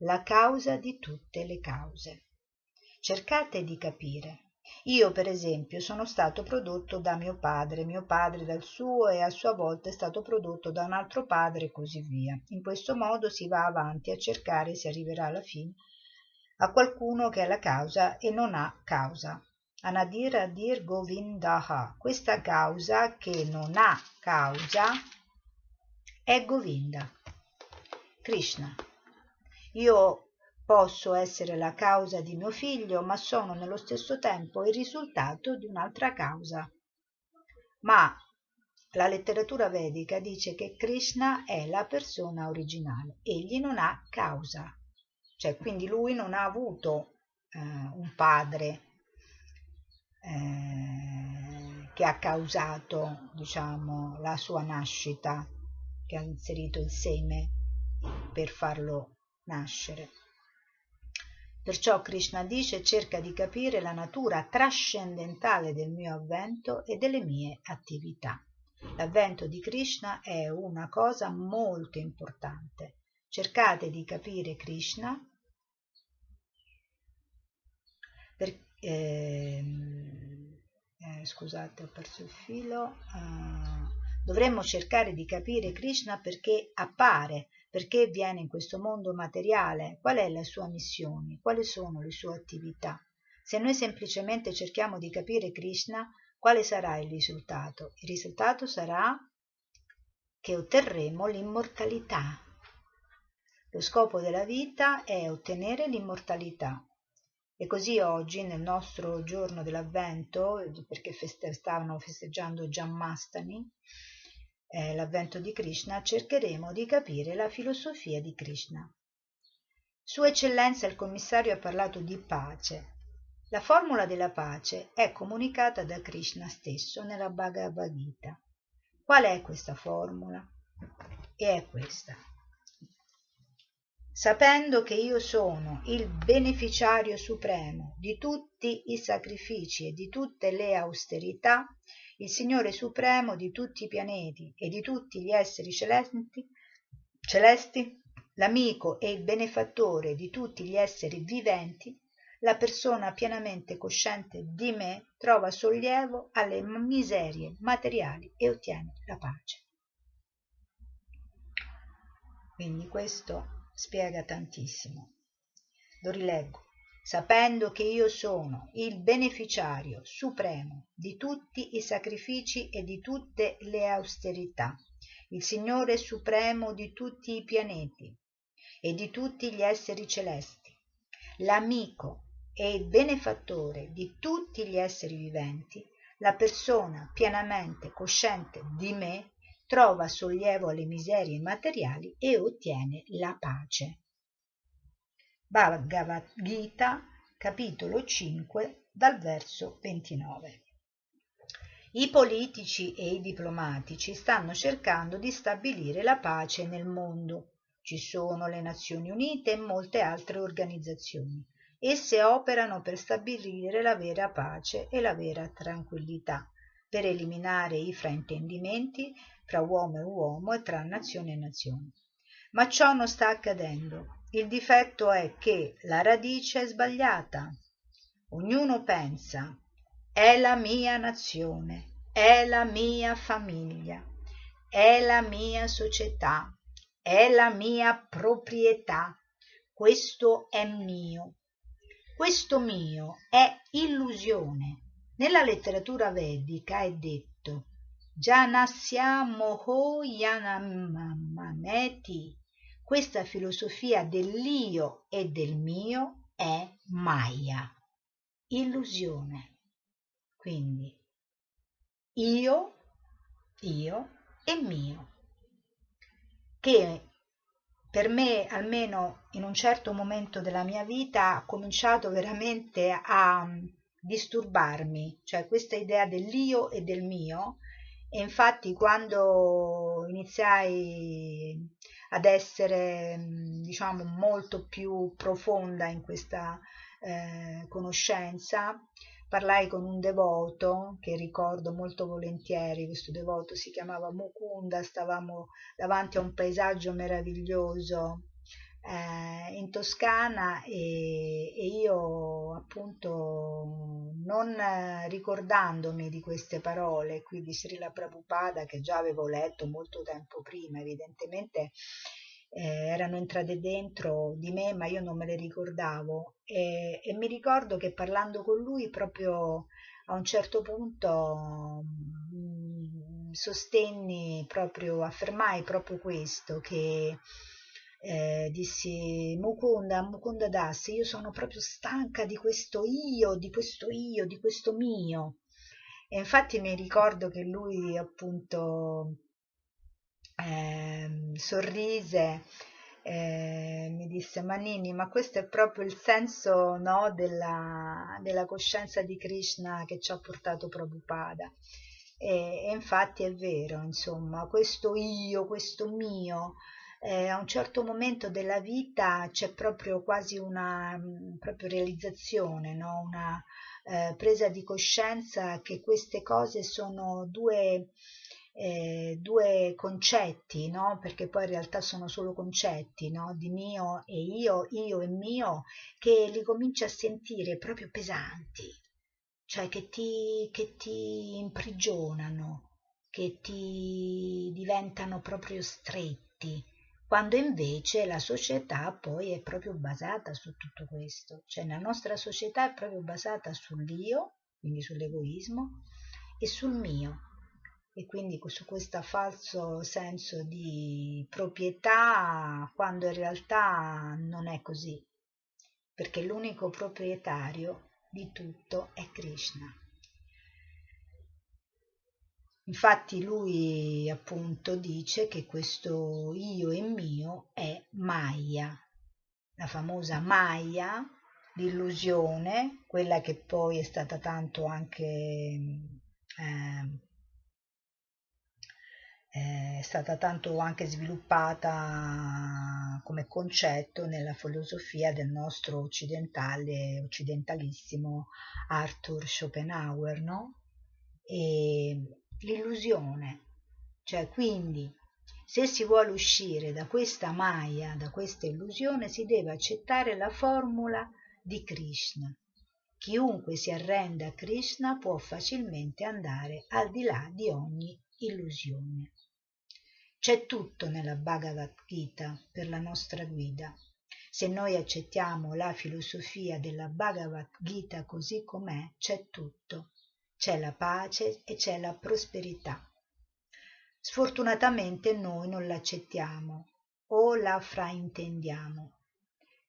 la causa di tutte le cause. Cercate di capire io, per esempio, sono stato prodotto da mio padre, mio padre dal suo e a sua volta è stato prodotto da un altro padre e così via. In questo modo si va avanti a cercare, si arriverà alla fine, a qualcuno che è la causa e non ha causa. Anadir Adir Govindaha. Questa causa che non ha causa è Govinda. Krishna. Io Posso essere la causa di mio figlio, ma sono nello stesso tempo il risultato di un'altra causa. Ma la letteratura vedica dice che Krishna è la persona originale, egli non ha causa, cioè quindi lui non ha avuto eh, un padre eh, che ha causato diciamo, la sua nascita, che ha inserito il seme per farlo nascere. Perciò Krishna dice cerca di capire la natura trascendentale del mio avvento e delle mie attività. L'avvento di Krishna è una cosa molto importante. Cercate di capire Krishna per, ehm, eh, scusate ho perso il filo uh, dovremmo cercare di capire Krishna perché appare perché viene in questo mondo materiale? Qual è la sua missione? Quali sono le sue attività? Se noi semplicemente cerchiamo di capire Krishna quale sarà il risultato? Il risultato sarà che otterremo l'immortalità. Lo scopo della vita è ottenere l'immortalità. E così oggi, nel nostro giorno dell'Avvento, perché feste- stavano festeggiando Jammastani, eh, l'avvento di Krishna, cercheremo di capire la filosofia di Krishna. Sua Eccellenza il Commissario ha parlato di pace. La formula della pace è comunicata da Krishna stesso nella Bhagavad Gita. Qual è questa formula? E è questa sapendo che io sono il beneficiario supremo di tutti i sacrifici e di tutte le austerità, il Signore supremo di tutti i pianeti e di tutti gli esseri celesti, celesti l'amico e il benefattore di tutti gli esseri viventi, la persona pienamente cosciente di me trova sollievo alle miserie materiali e ottiene la pace. Quindi questo spiega tantissimo. Lo rileggo. Sapendo che io sono il beneficiario supremo di tutti i sacrifici e di tutte le austerità, il Signore supremo di tutti i pianeti e di tutti gli esseri celesti, l'amico e il benefattore di tutti gli esseri viventi, la persona pienamente cosciente di me trova sollievo alle miserie materiali e ottiene la pace. Bhagavad Gita, capitolo 5, dal verso 29. I politici e i diplomatici stanno cercando di stabilire la pace nel mondo. Ci sono le Nazioni Unite e molte altre organizzazioni. Esse operano per stabilire la vera pace e la vera tranquillità, per eliminare i fraintendimenti fra uomo e uomo e tra nazione e nazione. Ma ciò non sta accadendo. Il difetto è che la radice è sbagliata. Ognuno pensa è la mia nazione, è la mia famiglia, è la mia società, è la mia proprietà, questo è mio. Questo mio è illusione. Nella letteratura vedica è detto Janasya Moho Yanamameti. Questa filosofia dell'io e del mio è Maya, illusione. Quindi io, io e mio, che per me, almeno in un certo momento della mia vita, ha cominciato veramente a disturbarmi, cioè questa idea dell'io e del mio, e infatti quando iniziai ad essere diciamo molto più profonda in questa eh, conoscenza. Parlai con un devoto che ricordo molto volentieri questo devoto si chiamava Mukunda stavamo davanti a un paesaggio meraviglioso eh, in Toscana e, e, io appunto non ricordandomi di queste parole qui di Srila Prabhupada che già avevo letto molto tempo prima evidentemente eh, erano entrate dentro di me ma io non me le ricordavo. E, e mi ricordo che parlando con lui proprio a un certo punto mm, sostenni proprio affermai proprio questo che eh, dissi Mukunda, Mukunda Das, io sono proprio stanca di questo io, di questo io, di questo mio. E infatti mi ricordo che lui appunto eh, sorrise eh, mi disse Manini, ma questo è proprio il senso no, della, della, coscienza di Krishna che ci ha portato Prabhupada. E, e infatti è vero, insomma, questo io, questo mio, eh, a un certo momento della vita c'è proprio quasi una proprio realizzazione, no? una eh, presa di coscienza che queste cose sono due eh, due concetti, no? perché poi in realtà sono solo concetti no? di mio e io, io e mio, che li cominci a sentire proprio pesanti, cioè che ti, che ti imprigionano, che ti diventano proprio stretti, quando invece la società poi è proprio basata su tutto questo, cioè la nostra società è proprio basata sull'io, quindi sull'egoismo, e sul mio, e quindi su questo falso senso di proprietà quando in realtà non è così, perché l'unico proprietario di tutto è Krishna. Infatti lui appunto dice che questo io e mio è Maya, la famosa Maya, l'illusione, quella che poi è stata tanto anche eh, è stata tanto anche sviluppata come concetto nella filosofia del nostro occidentale, occidentalissimo Arthur Schopenhauer, no? E l'illusione, cioè quindi se si vuole uscire da questa maya, da questa illusione, si deve accettare la formula di Krishna. Chiunque si arrenda a Krishna può facilmente andare al di là di ogni illusione. C'è tutto nella Bhagavad Gita per la nostra guida. Se noi accettiamo la filosofia della Bhagavad Gita così com'è, c'è tutto. C'è la pace e c'è la prosperità. Sfortunatamente noi non l'accettiamo o la fraintendiamo.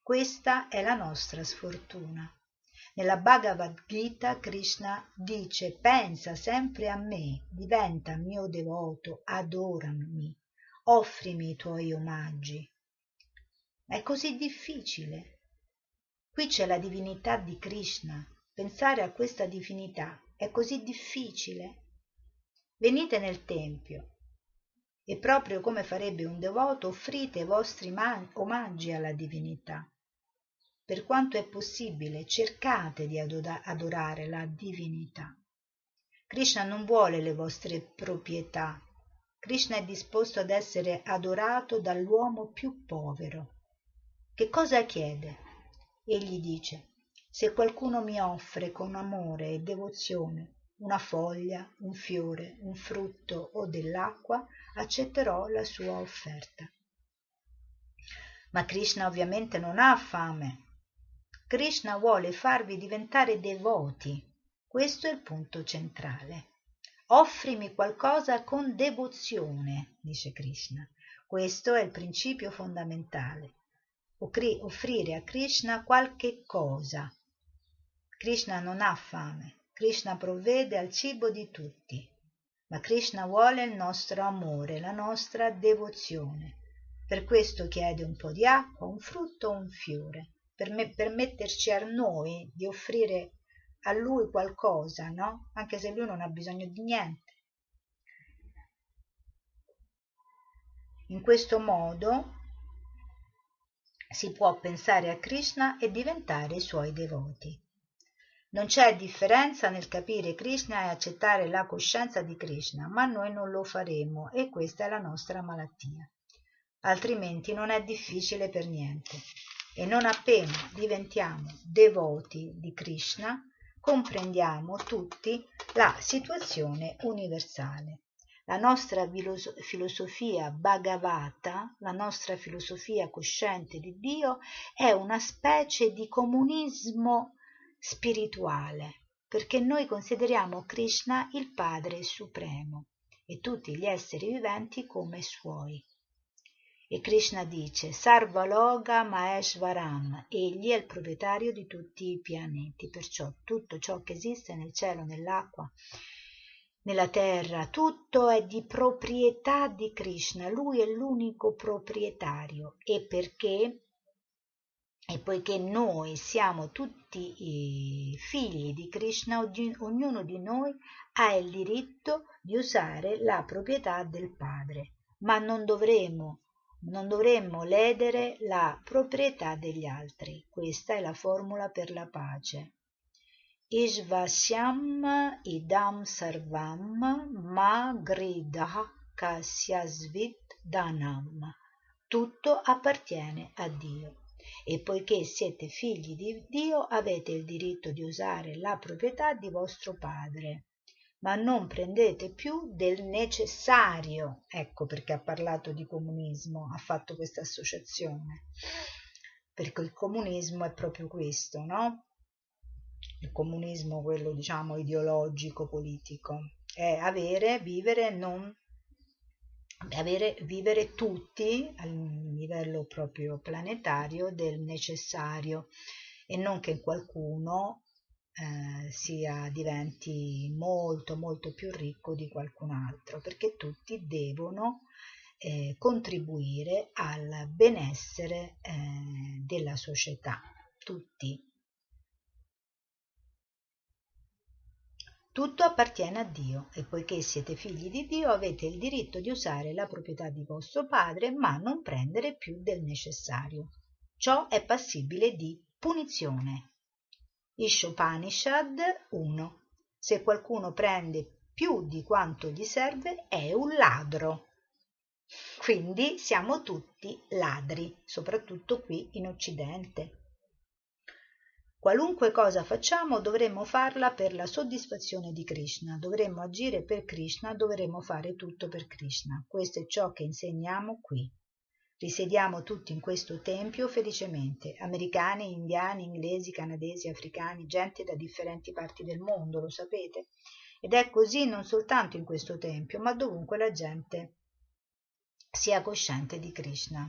Questa è la nostra sfortuna. Nella Bhagavad Gita Krishna dice pensa sempre a me, diventa mio devoto, adorami offrimi i tuoi omaggi. Ma è così difficile. Qui c'è la divinità di Krishna. Pensare a questa divinità è così difficile. Venite nel Tempio e proprio come farebbe un devoto offrite i vostri omaggi alla divinità. Per quanto è possibile, cercate di adorare la divinità. Krishna non vuole le vostre proprietà, Krishna è disposto ad essere adorato dall'uomo più povero. Che cosa chiede? Egli dice, se qualcuno mi offre con amore e devozione una foglia, un fiore, un frutto o dell'acqua, accetterò la sua offerta. Ma Krishna ovviamente non ha fame. Krishna vuole farvi diventare devoti. Questo è il punto centrale. Offrimi qualcosa con devozione, dice Krishna. Questo è il principio fondamentale. Offrire a Krishna qualche cosa. Krishna non ha fame, Krishna provvede al cibo di tutti, ma Krishna vuole il nostro amore, la nostra devozione. Per questo chiede un po' di acqua, un frutto un fiore, per me, permetterci a noi di offrire a lui qualcosa, no? Anche se lui non ha bisogno di niente. In questo modo si può pensare a Krishna e diventare i suoi devoti. Non c'è differenza nel capire Krishna e accettare la coscienza di Krishna, ma noi non lo faremo e questa è la nostra malattia. Altrimenti non è difficile per niente. E non appena diventiamo devoti di Krishna, comprendiamo tutti la situazione universale. La nostra filosofia Bhagavata, la nostra filosofia cosciente di Dio, è una specie di comunismo spirituale, perché noi consideriamo Krishna il Padre Supremo e tutti gli esseri viventi come suoi. E Krishna dice Sarvaloga Maheshvaram, egli è il proprietario di tutti i pianeti, perciò tutto ciò che esiste nel cielo, nell'acqua, nella terra, tutto è di proprietà di Krishna, lui è l'unico proprietario e perché e poiché noi siamo tutti figli di Krishna, ognuno di noi ha il diritto di usare la proprietà del padre, ma non dovremo, non dovremmo ledere la proprietà degli altri. Questa è la formula per la pace. Ishvasyam idam sarvam ma kasyasvit danam. Tutto appartiene a Dio e poiché siete figli di Dio avete il diritto di usare la proprietà di vostro padre. Ma non prendete più del necessario. Ecco perché ha parlato di comunismo, ha fatto questa associazione. Perché il comunismo è proprio questo, no? Il comunismo, quello diciamo ideologico, politico, è avere, vivere, non avere, vivere tutti a livello proprio planetario del necessario e non che qualcuno eh, sia, diventi molto molto più ricco di qualcun altro perché tutti devono eh, contribuire al benessere eh, della società tutti Tutto appartiene a Dio e poiché siete figli di Dio avete il diritto di usare la proprietà di vostro padre ma non prendere più del necessario. Ciò è passibile di punizione. Ishopanishad 1. Se qualcuno prende più di quanto gli serve è un ladro. Quindi siamo tutti ladri, soprattutto qui in Occidente. Qualunque cosa facciamo dovremmo farla per la soddisfazione di Krishna, dovremmo agire per Krishna, dovremmo fare tutto per Krishna. Questo è ciò che insegniamo qui. Risiediamo tutti in questo tempio felicemente, americani, indiani, inglesi, canadesi, africani, gente da differenti parti del mondo, lo sapete. Ed è così non soltanto in questo tempio, ma dovunque la gente sia cosciente di Krishna.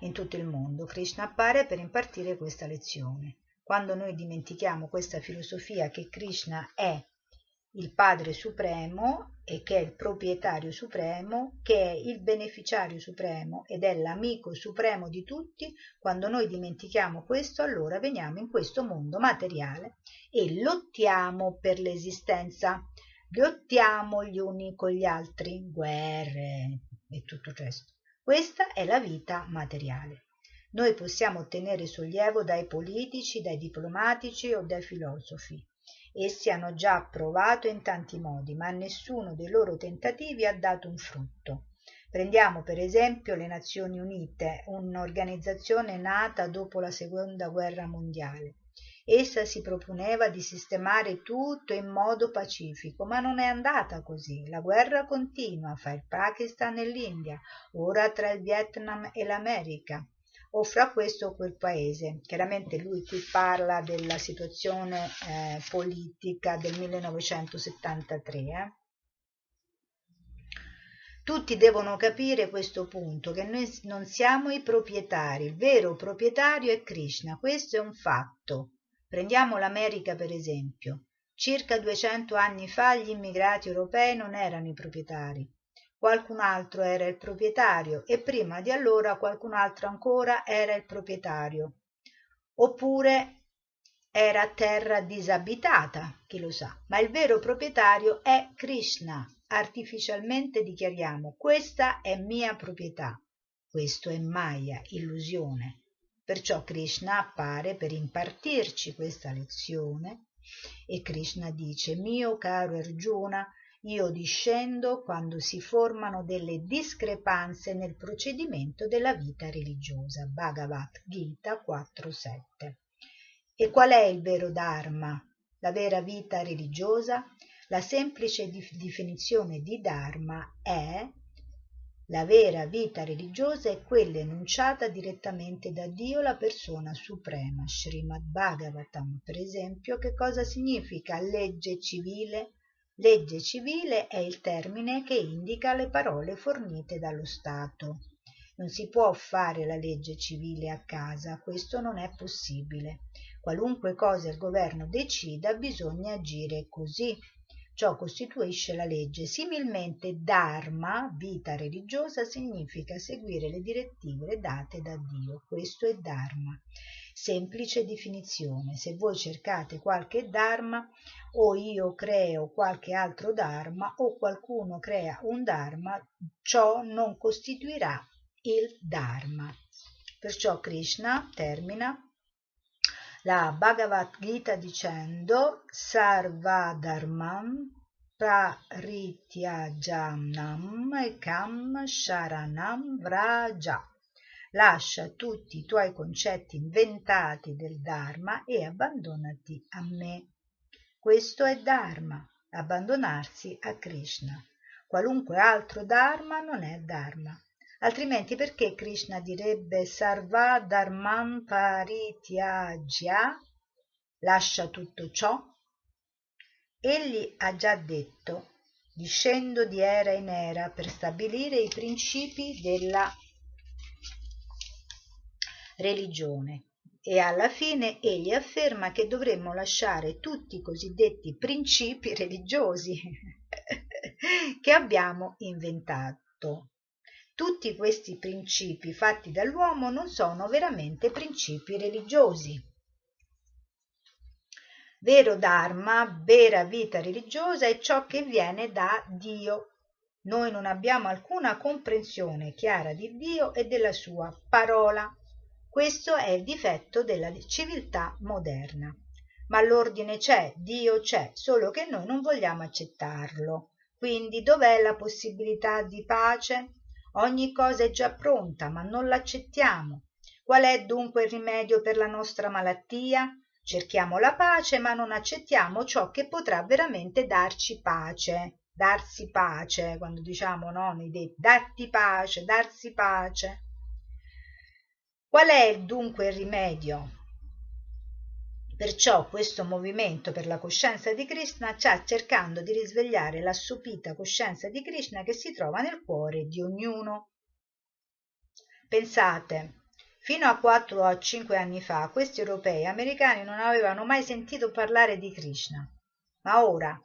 In tutto il mondo Krishna appare per impartire questa lezione. Quando noi dimentichiamo questa filosofia che Krishna è il Padre Supremo e che è il proprietario supremo, che è il beneficiario supremo ed è l'amico supremo di tutti, quando noi dimentichiamo questo, allora veniamo in questo mondo materiale e lottiamo per l'esistenza, lottiamo gli uni con gli altri, guerre e tutto il resto. Questa è la vita materiale. Noi possiamo ottenere sollievo dai politici, dai diplomatici o dai filosofi. Essi hanno già provato in tanti modi, ma nessuno dei loro tentativi ha dato un frutto. Prendiamo per esempio le Nazioni Unite, un'organizzazione nata dopo la Seconda Guerra Mondiale. Essa si proponeva di sistemare tutto in modo pacifico, ma non è andata così. La guerra continua fra il Pakistan e l'India, ora tra il Vietnam e l'America o fra questo o quel paese. Chiaramente lui qui parla della situazione eh, politica del 1973. Eh. Tutti devono capire questo punto, che noi non siamo i proprietari, il vero proprietario è Krishna, questo è un fatto. Prendiamo l'America per esempio. Circa 200 anni fa gli immigrati europei non erano i proprietari, qualcun altro era il proprietario e prima di allora qualcun altro ancora era il proprietario. Oppure era terra disabitata, chi lo sa, ma il vero proprietario è Krishna. Artificialmente dichiariamo questa è mia proprietà. Questo è Maya, illusione. Perciò Krishna appare per impartirci questa lezione e Krishna dice mio caro Arjuna io discendo quando si formano delle discrepanze nel procedimento della vita religiosa. Bhagavad Gita 4.7. E qual è il vero Dharma? La vera vita religiosa? La semplice definizione di Dharma è la vera vita religiosa è quella enunciata direttamente da Dio, la persona suprema. Srimad Bhagavatam, per esempio, che cosa significa legge civile? Legge civile è il termine che indica le parole fornite dallo Stato. Non si può fare la legge civile a casa, questo non è possibile. Qualunque cosa il governo decida bisogna agire così. Ciò costituisce la legge. Similmente dharma, vita religiosa, significa seguire le direttive date da Dio. Questo è dharma. Semplice definizione. Se voi cercate qualche dharma o io creo qualche altro dharma o qualcuno crea un dharma, ciò non costituirà il dharma. Perciò Krishna termina la Bhagavad Gita dicendo Sarvadharmam parityajanam ekam sharanam vraja. Lascia tutti i tuoi concetti inventati del Dharma e abbandonati a me. Questo è Dharma, abbandonarsi a Krishna. Qualunque altro Dharma non è Dharma. Altrimenti perché Krishna direbbe Sarva Dharman Parityajya? Lascia tutto ciò? Egli ha già detto discendo di era in era per stabilire i principi della religione e alla fine egli afferma che dovremmo lasciare tutti i cosiddetti principi religiosi che abbiamo inventato. Tutti questi principi fatti dall'uomo non sono veramente principi religiosi. Vero Dharma, vera vita religiosa è ciò che viene da Dio. Noi non abbiamo alcuna comprensione chiara di Dio e della sua parola. Questo è il difetto della civiltà moderna. Ma l'ordine c'è, Dio c'è, solo che noi non vogliamo accettarlo. Quindi dov'è la possibilità di pace? Ogni cosa è già pronta, ma non l'accettiamo. Qual è dunque il rimedio per la nostra malattia? Cerchiamo la pace, ma non accettiamo ciò che potrà veramente darci pace. Darsi pace, quando diciamo no, nei detti, darti pace, darsi pace. Qual è dunque il rimedio? Perciò questo movimento per la coscienza di Krishna sta cercando di risvegliare l'assopita coscienza di Krishna che si trova nel cuore di ognuno. Pensate, fino a 4 o 5 anni fa questi europei americani non avevano mai sentito parlare di Krishna. Ma ora?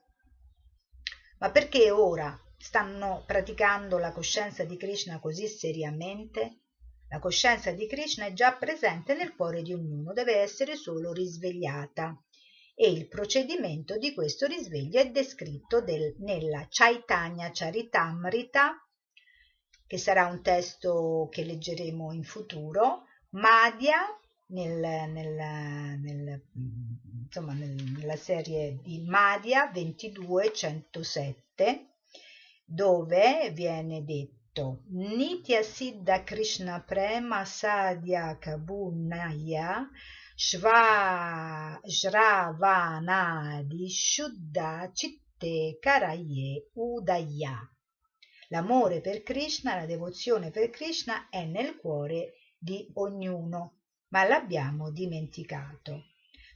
Ma perché ora stanno praticando la coscienza di Krishna così seriamente? La coscienza di Krishna è già presente nel cuore di ognuno, deve essere solo risvegliata. E il procedimento di questo risveglio è descritto del, nella Chaitanya Charitamrita, che sarà un testo che leggeremo in futuro, Madhya, nel, nel, nel, insomma, nella serie di Madhya 2207, dove viene detto detto Nitya Siddha Krishna Prema Sadhya Kabunaya Shravanadi Shuddha Citte Karaye Udaya. L'amore per Krishna, la devozione per Krishna è nel cuore di ognuno, ma l'abbiamo dimenticato.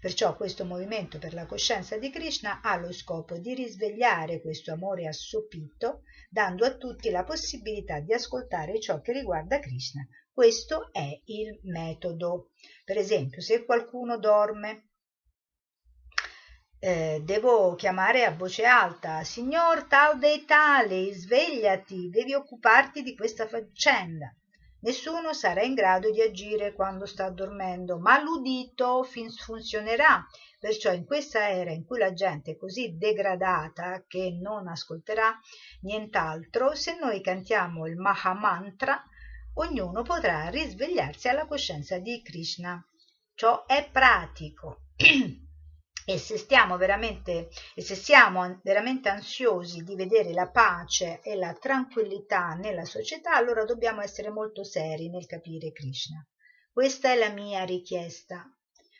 Perciò questo movimento per la coscienza di Krishna ha lo scopo di risvegliare questo amore assopito, dando a tutti la possibilità di ascoltare ciò che riguarda Krishna. Questo è il metodo. Per esempio, se qualcuno dorme, eh, devo chiamare a voce alta, signor tal dei tali, svegliati, devi occuparti di questa faccenda nessuno sarà in grado di agire quando sta dormendo, ma l'udito funzionerà. Perciò in questa era in cui la gente è così degradata che non ascolterà nient'altro, se noi cantiamo il Mahamantra, ognuno potrà risvegliarsi alla coscienza di Krishna. Ciò è pratico. E se, stiamo veramente, e se siamo veramente ansiosi di vedere la pace e la tranquillità nella società, allora dobbiamo essere molto seri nel capire Krishna. Questa è la mia richiesta.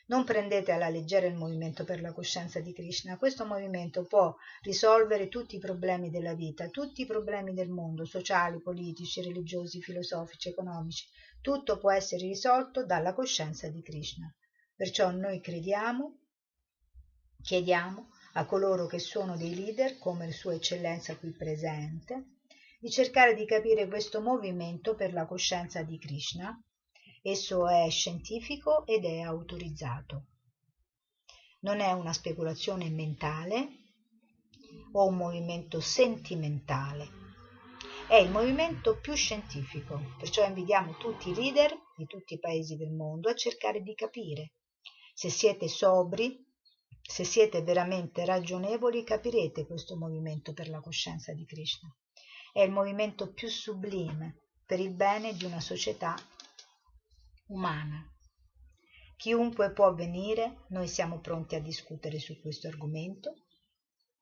Non prendete alla leggera il movimento per la coscienza di Krishna. Questo movimento può risolvere tutti i problemi della vita, tutti i problemi del mondo, sociali, politici, religiosi, filosofici, economici. Tutto può essere risolto dalla coscienza di Krishna. Perciò noi crediamo Chiediamo a coloro che sono dei leader, come Sua Eccellenza qui presente, di cercare di capire questo movimento per la coscienza di Krishna. Esso è scientifico ed è autorizzato. Non è una speculazione mentale. o un movimento sentimentale. È il movimento più scientifico, perciò invitiamo tutti i leader di tutti i paesi del mondo a cercare di capire. Se siete sobri, se siete veramente ragionevoli, capirete questo movimento per la coscienza di Krishna. È il movimento più sublime per il bene di una società umana. Chiunque può venire, noi siamo pronti a discutere su questo argomento.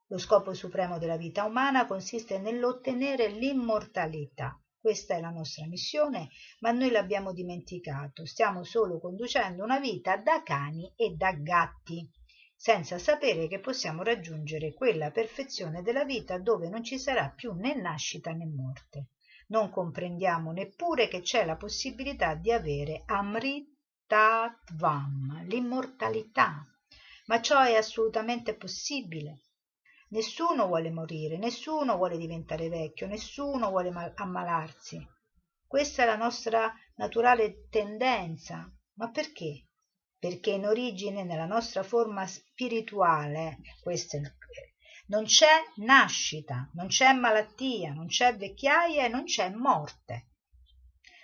Lo scopo supremo della vita umana consiste nell'ottenere l'immortalità. Questa è la nostra missione, ma noi l'abbiamo dimenticato. Stiamo solo conducendo una vita da cani e da gatti senza sapere che possiamo raggiungere quella perfezione della vita dove non ci sarà più né nascita né morte. Non comprendiamo neppure che c'è la possibilità di avere Amritatvam, l'immortalità. Ma ciò è assolutamente possibile. Nessuno vuole morire, nessuno vuole diventare vecchio, nessuno vuole ammalarsi. Questa è la nostra naturale tendenza. Ma perché? Perché in origine nella nostra forma spirituale, questo è il, non c'è nascita, non c'è malattia, non c'è vecchiaia e non c'è morte.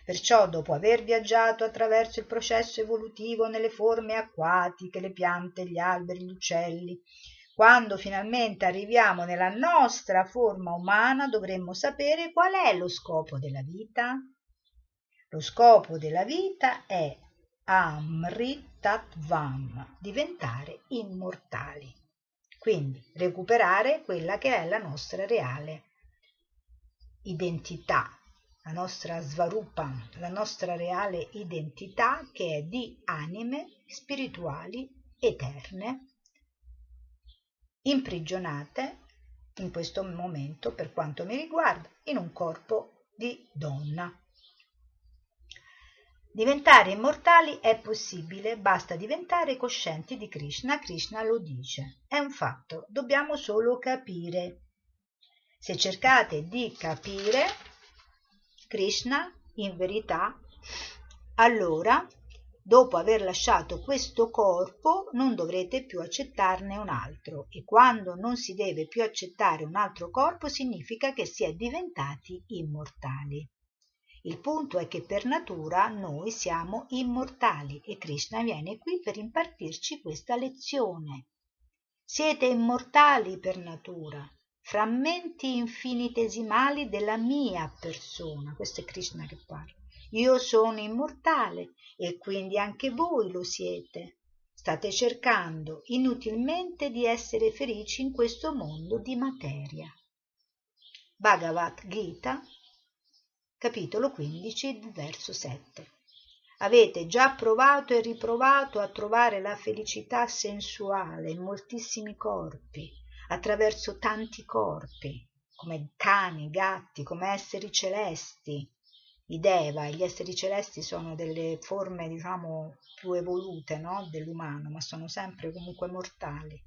Perciò, dopo aver viaggiato attraverso il processo evolutivo nelle forme acquatiche, le piante, gli alberi, gli uccelli, quando finalmente arriviamo nella nostra forma umana dovremmo sapere qual è lo scopo della vita. Lo scopo della vita è Amritatvam, diventare immortali. Quindi recuperare quella che è la nostra reale identità, la nostra svarupa, la nostra reale identità che è di anime spirituali eterne, imprigionate in questo momento, per quanto mi riguarda, in un corpo di donna. Diventare immortali è possibile, basta diventare coscienti di Krishna. Krishna lo dice. È un fatto, dobbiamo solo capire. Se cercate di capire Krishna in verità, allora, dopo aver lasciato questo corpo, non dovrete più accettarne un altro e quando non si deve più accettare un altro corpo significa che si è diventati immortali. Il punto è che per natura noi siamo immortali e Krishna viene qui per impartirci questa lezione. Siete immortali per natura, frammenti infinitesimali della mia persona. Questo è Krishna che parla. Io sono immortale e quindi anche voi lo siete. State cercando inutilmente di essere felici in questo mondo di materia. Bhagavad Gita capitolo 15, verso 7. Avete già provato e riprovato a trovare la felicità sensuale in moltissimi corpi, attraverso tanti corpi, come cani, gatti, come esseri celesti. I Deva, gli esseri celesti sono delle forme, diciamo, più evolute no? dell'umano, ma sono sempre comunque mortali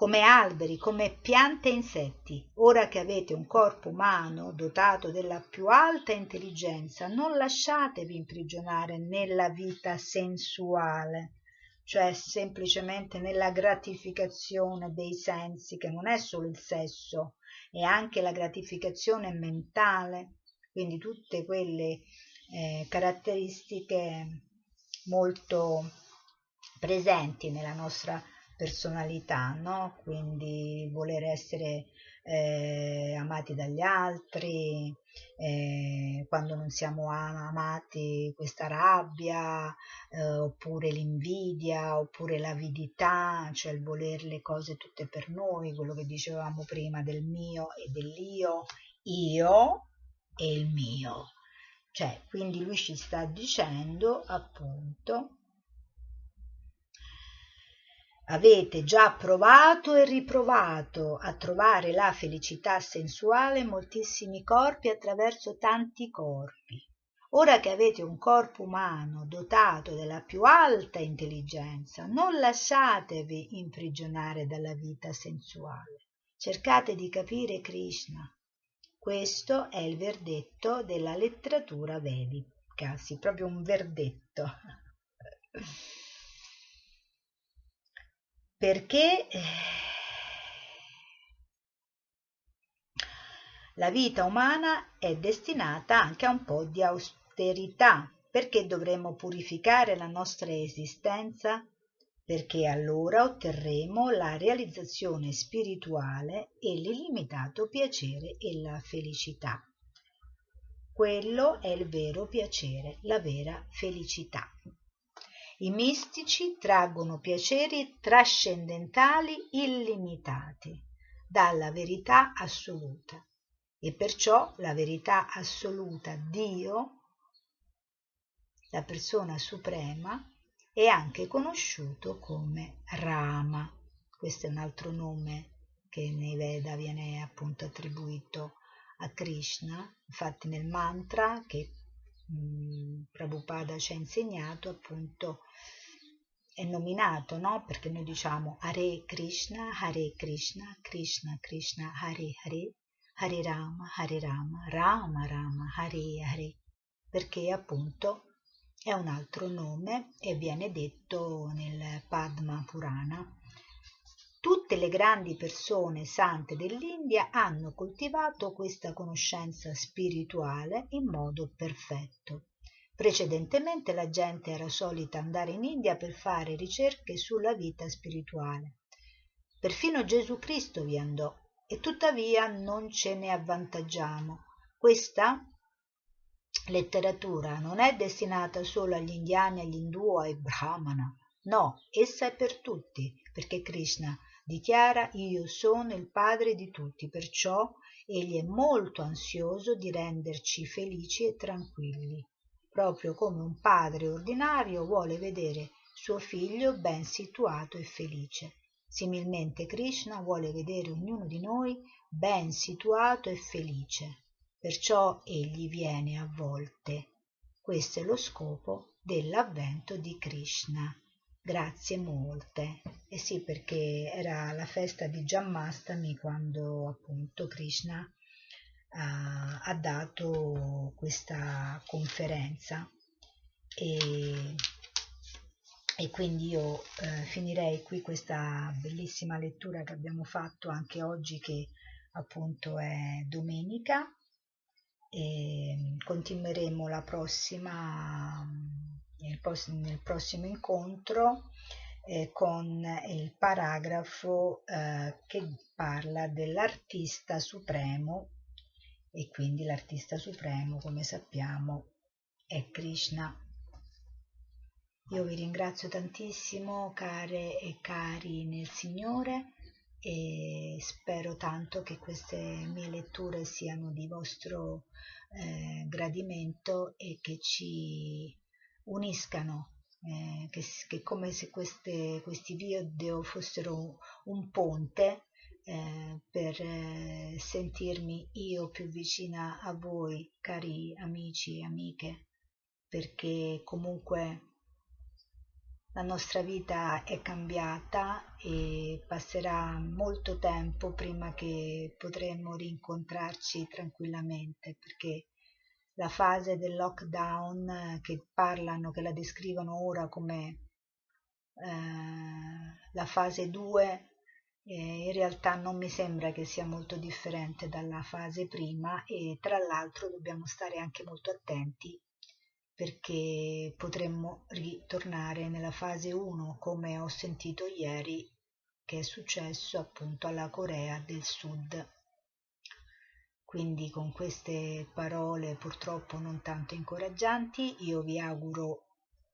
come alberi, come piante e insetti. Ora che avete un corpo umano dotato della più alta intelligenza, non lasciatevi imprigionare nella vita sensuale, cioè semplicemente nella gratificazione dei sensi, che non è solo il sesso, è anche la gratificazione mentale, quindi tutte quelle eh, caratteristiche molto presenti nella nostra personalità, no? quindi voler essere eh, amati dagli altri, eh, quando non siamo amati questa rabbia, eh, oppure l'invidia, oppure l'avidità, cioè il voler le cose tutte per noi, quello che dicevamo prima del mio e dell'io, io e il mio. Cioè, quindi lui ci sta dicendo appunto Avete già provato e riprovato a trovare la felicità sensuale in moltissimi corpi attraverso tanti corpi. Ora che avete un corpo umano dotato della più alta intelligenza, non lasciatevi imprigionare dalla vita sensuale. Cercate di capire Krishna. Questo è il verdetto della letteratura vedica, sì, proprio un verdetto perché eh, la vita umana è destinata anche a un po' di austerità, perché dovremmo purificare la nostra esistenza? Perché allora otterremo la realizzazione spirituale e l'illimitato piacere e la felicità. Quello è il vero piacere, la vera felicità. I mistici traggono piaceri trascendentali illimitati dalla verità assoluta e perciò la verità assoluta, Dio, la persona suprema, è anche conosciuto come Rama. Questo è un altro nome che nei Veda viene appunto attribuito a Krishna, infatti nel mantra che mh, Prabhupada ci ha insegnato appunto è nominato, no? Perché noi diciamo Hare Krishna, Hare Krishna, Krishna Krishna, Hare Hare, Hare Rama, Hare Rama, Rama Rama, Hare Hare, perché appunto è un altro nome e viene detto nel Padma Purana. Tutte le grandi persone sante dell'India hanno coltivato questa conoscenza spirituale in modo perfetto. Precedentemente la gente era solita andare in India per fare ricerche sulla vita spirituale. Perfino Gesù Cristo vi andò e tuttavia non ce ne avvantaggiamo. Questa letteratura non è destinata solo agli indiani, agli indù o ai brahmana. No, essa è per tutti, perché Krishna dichiara io sono il padre di tutti, perciò egli è molto ansioso di renderci felici e tranquilli, proprio come un padre ordinario vuole vedere suo figlio ben situato e felice. Similmente Krishna vuole vedere ognuno di noi ben situato e felice, perciò egli viene a volte. Questo è lo scopo dell'avvento di Krishna. Grazie molte. Eh sì, perché era la festa di Jammastami quando appunto Krishna ha, ha dato questa conferenza e e quindi io eh, finirei qui questa bellissima lettura che abbiamo fatto anche oggi che appunto è domenica e continueremo la prossima nel, nel prossimo incontro eh, con il paragrafo eh, che parla dell'artista supremo e quindi l'artista supremo come sappiamo è Krishna. Io vi ringrazio tantissimo care e cari nel Signore e spero tanto che queste mie letture siano di vostro eh, gradimento e che ci uniscano, eh, che, che, come se queste, questi video fossero un ponte eh, per eh, sentirmi io più vicina a voi, cari amici e amiche, perché comunque la nostra vita è cambiata e passerà molto tempo prima che potremo rincontrarci tranquillamente perché la fase del lockdown che parlano, che la descrivono ora come eh, la fase 2 eh, in realtà non mi sembra che sia molto differente dalla fase prima e tra l'altro dobbiamo stare anche molto attenti perché potremmo ritornare nella fase 1 come ho sentito ieri che è successo appunto alla Corea del Sud. Quindi con queste parole purtroppo non tanto incoraggianti io vi auguro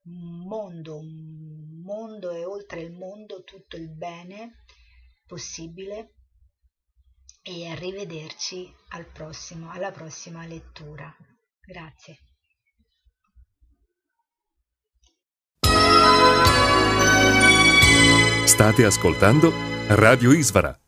un mondo, un mondo e oltre il mondo tutto il bene possibile e arrivederci al prossimo, alla prossima lettura. Grazie. State ascoltando Radio Isvara.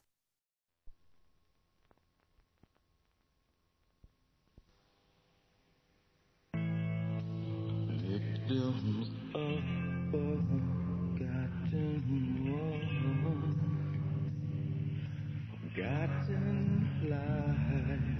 Forgotten lies.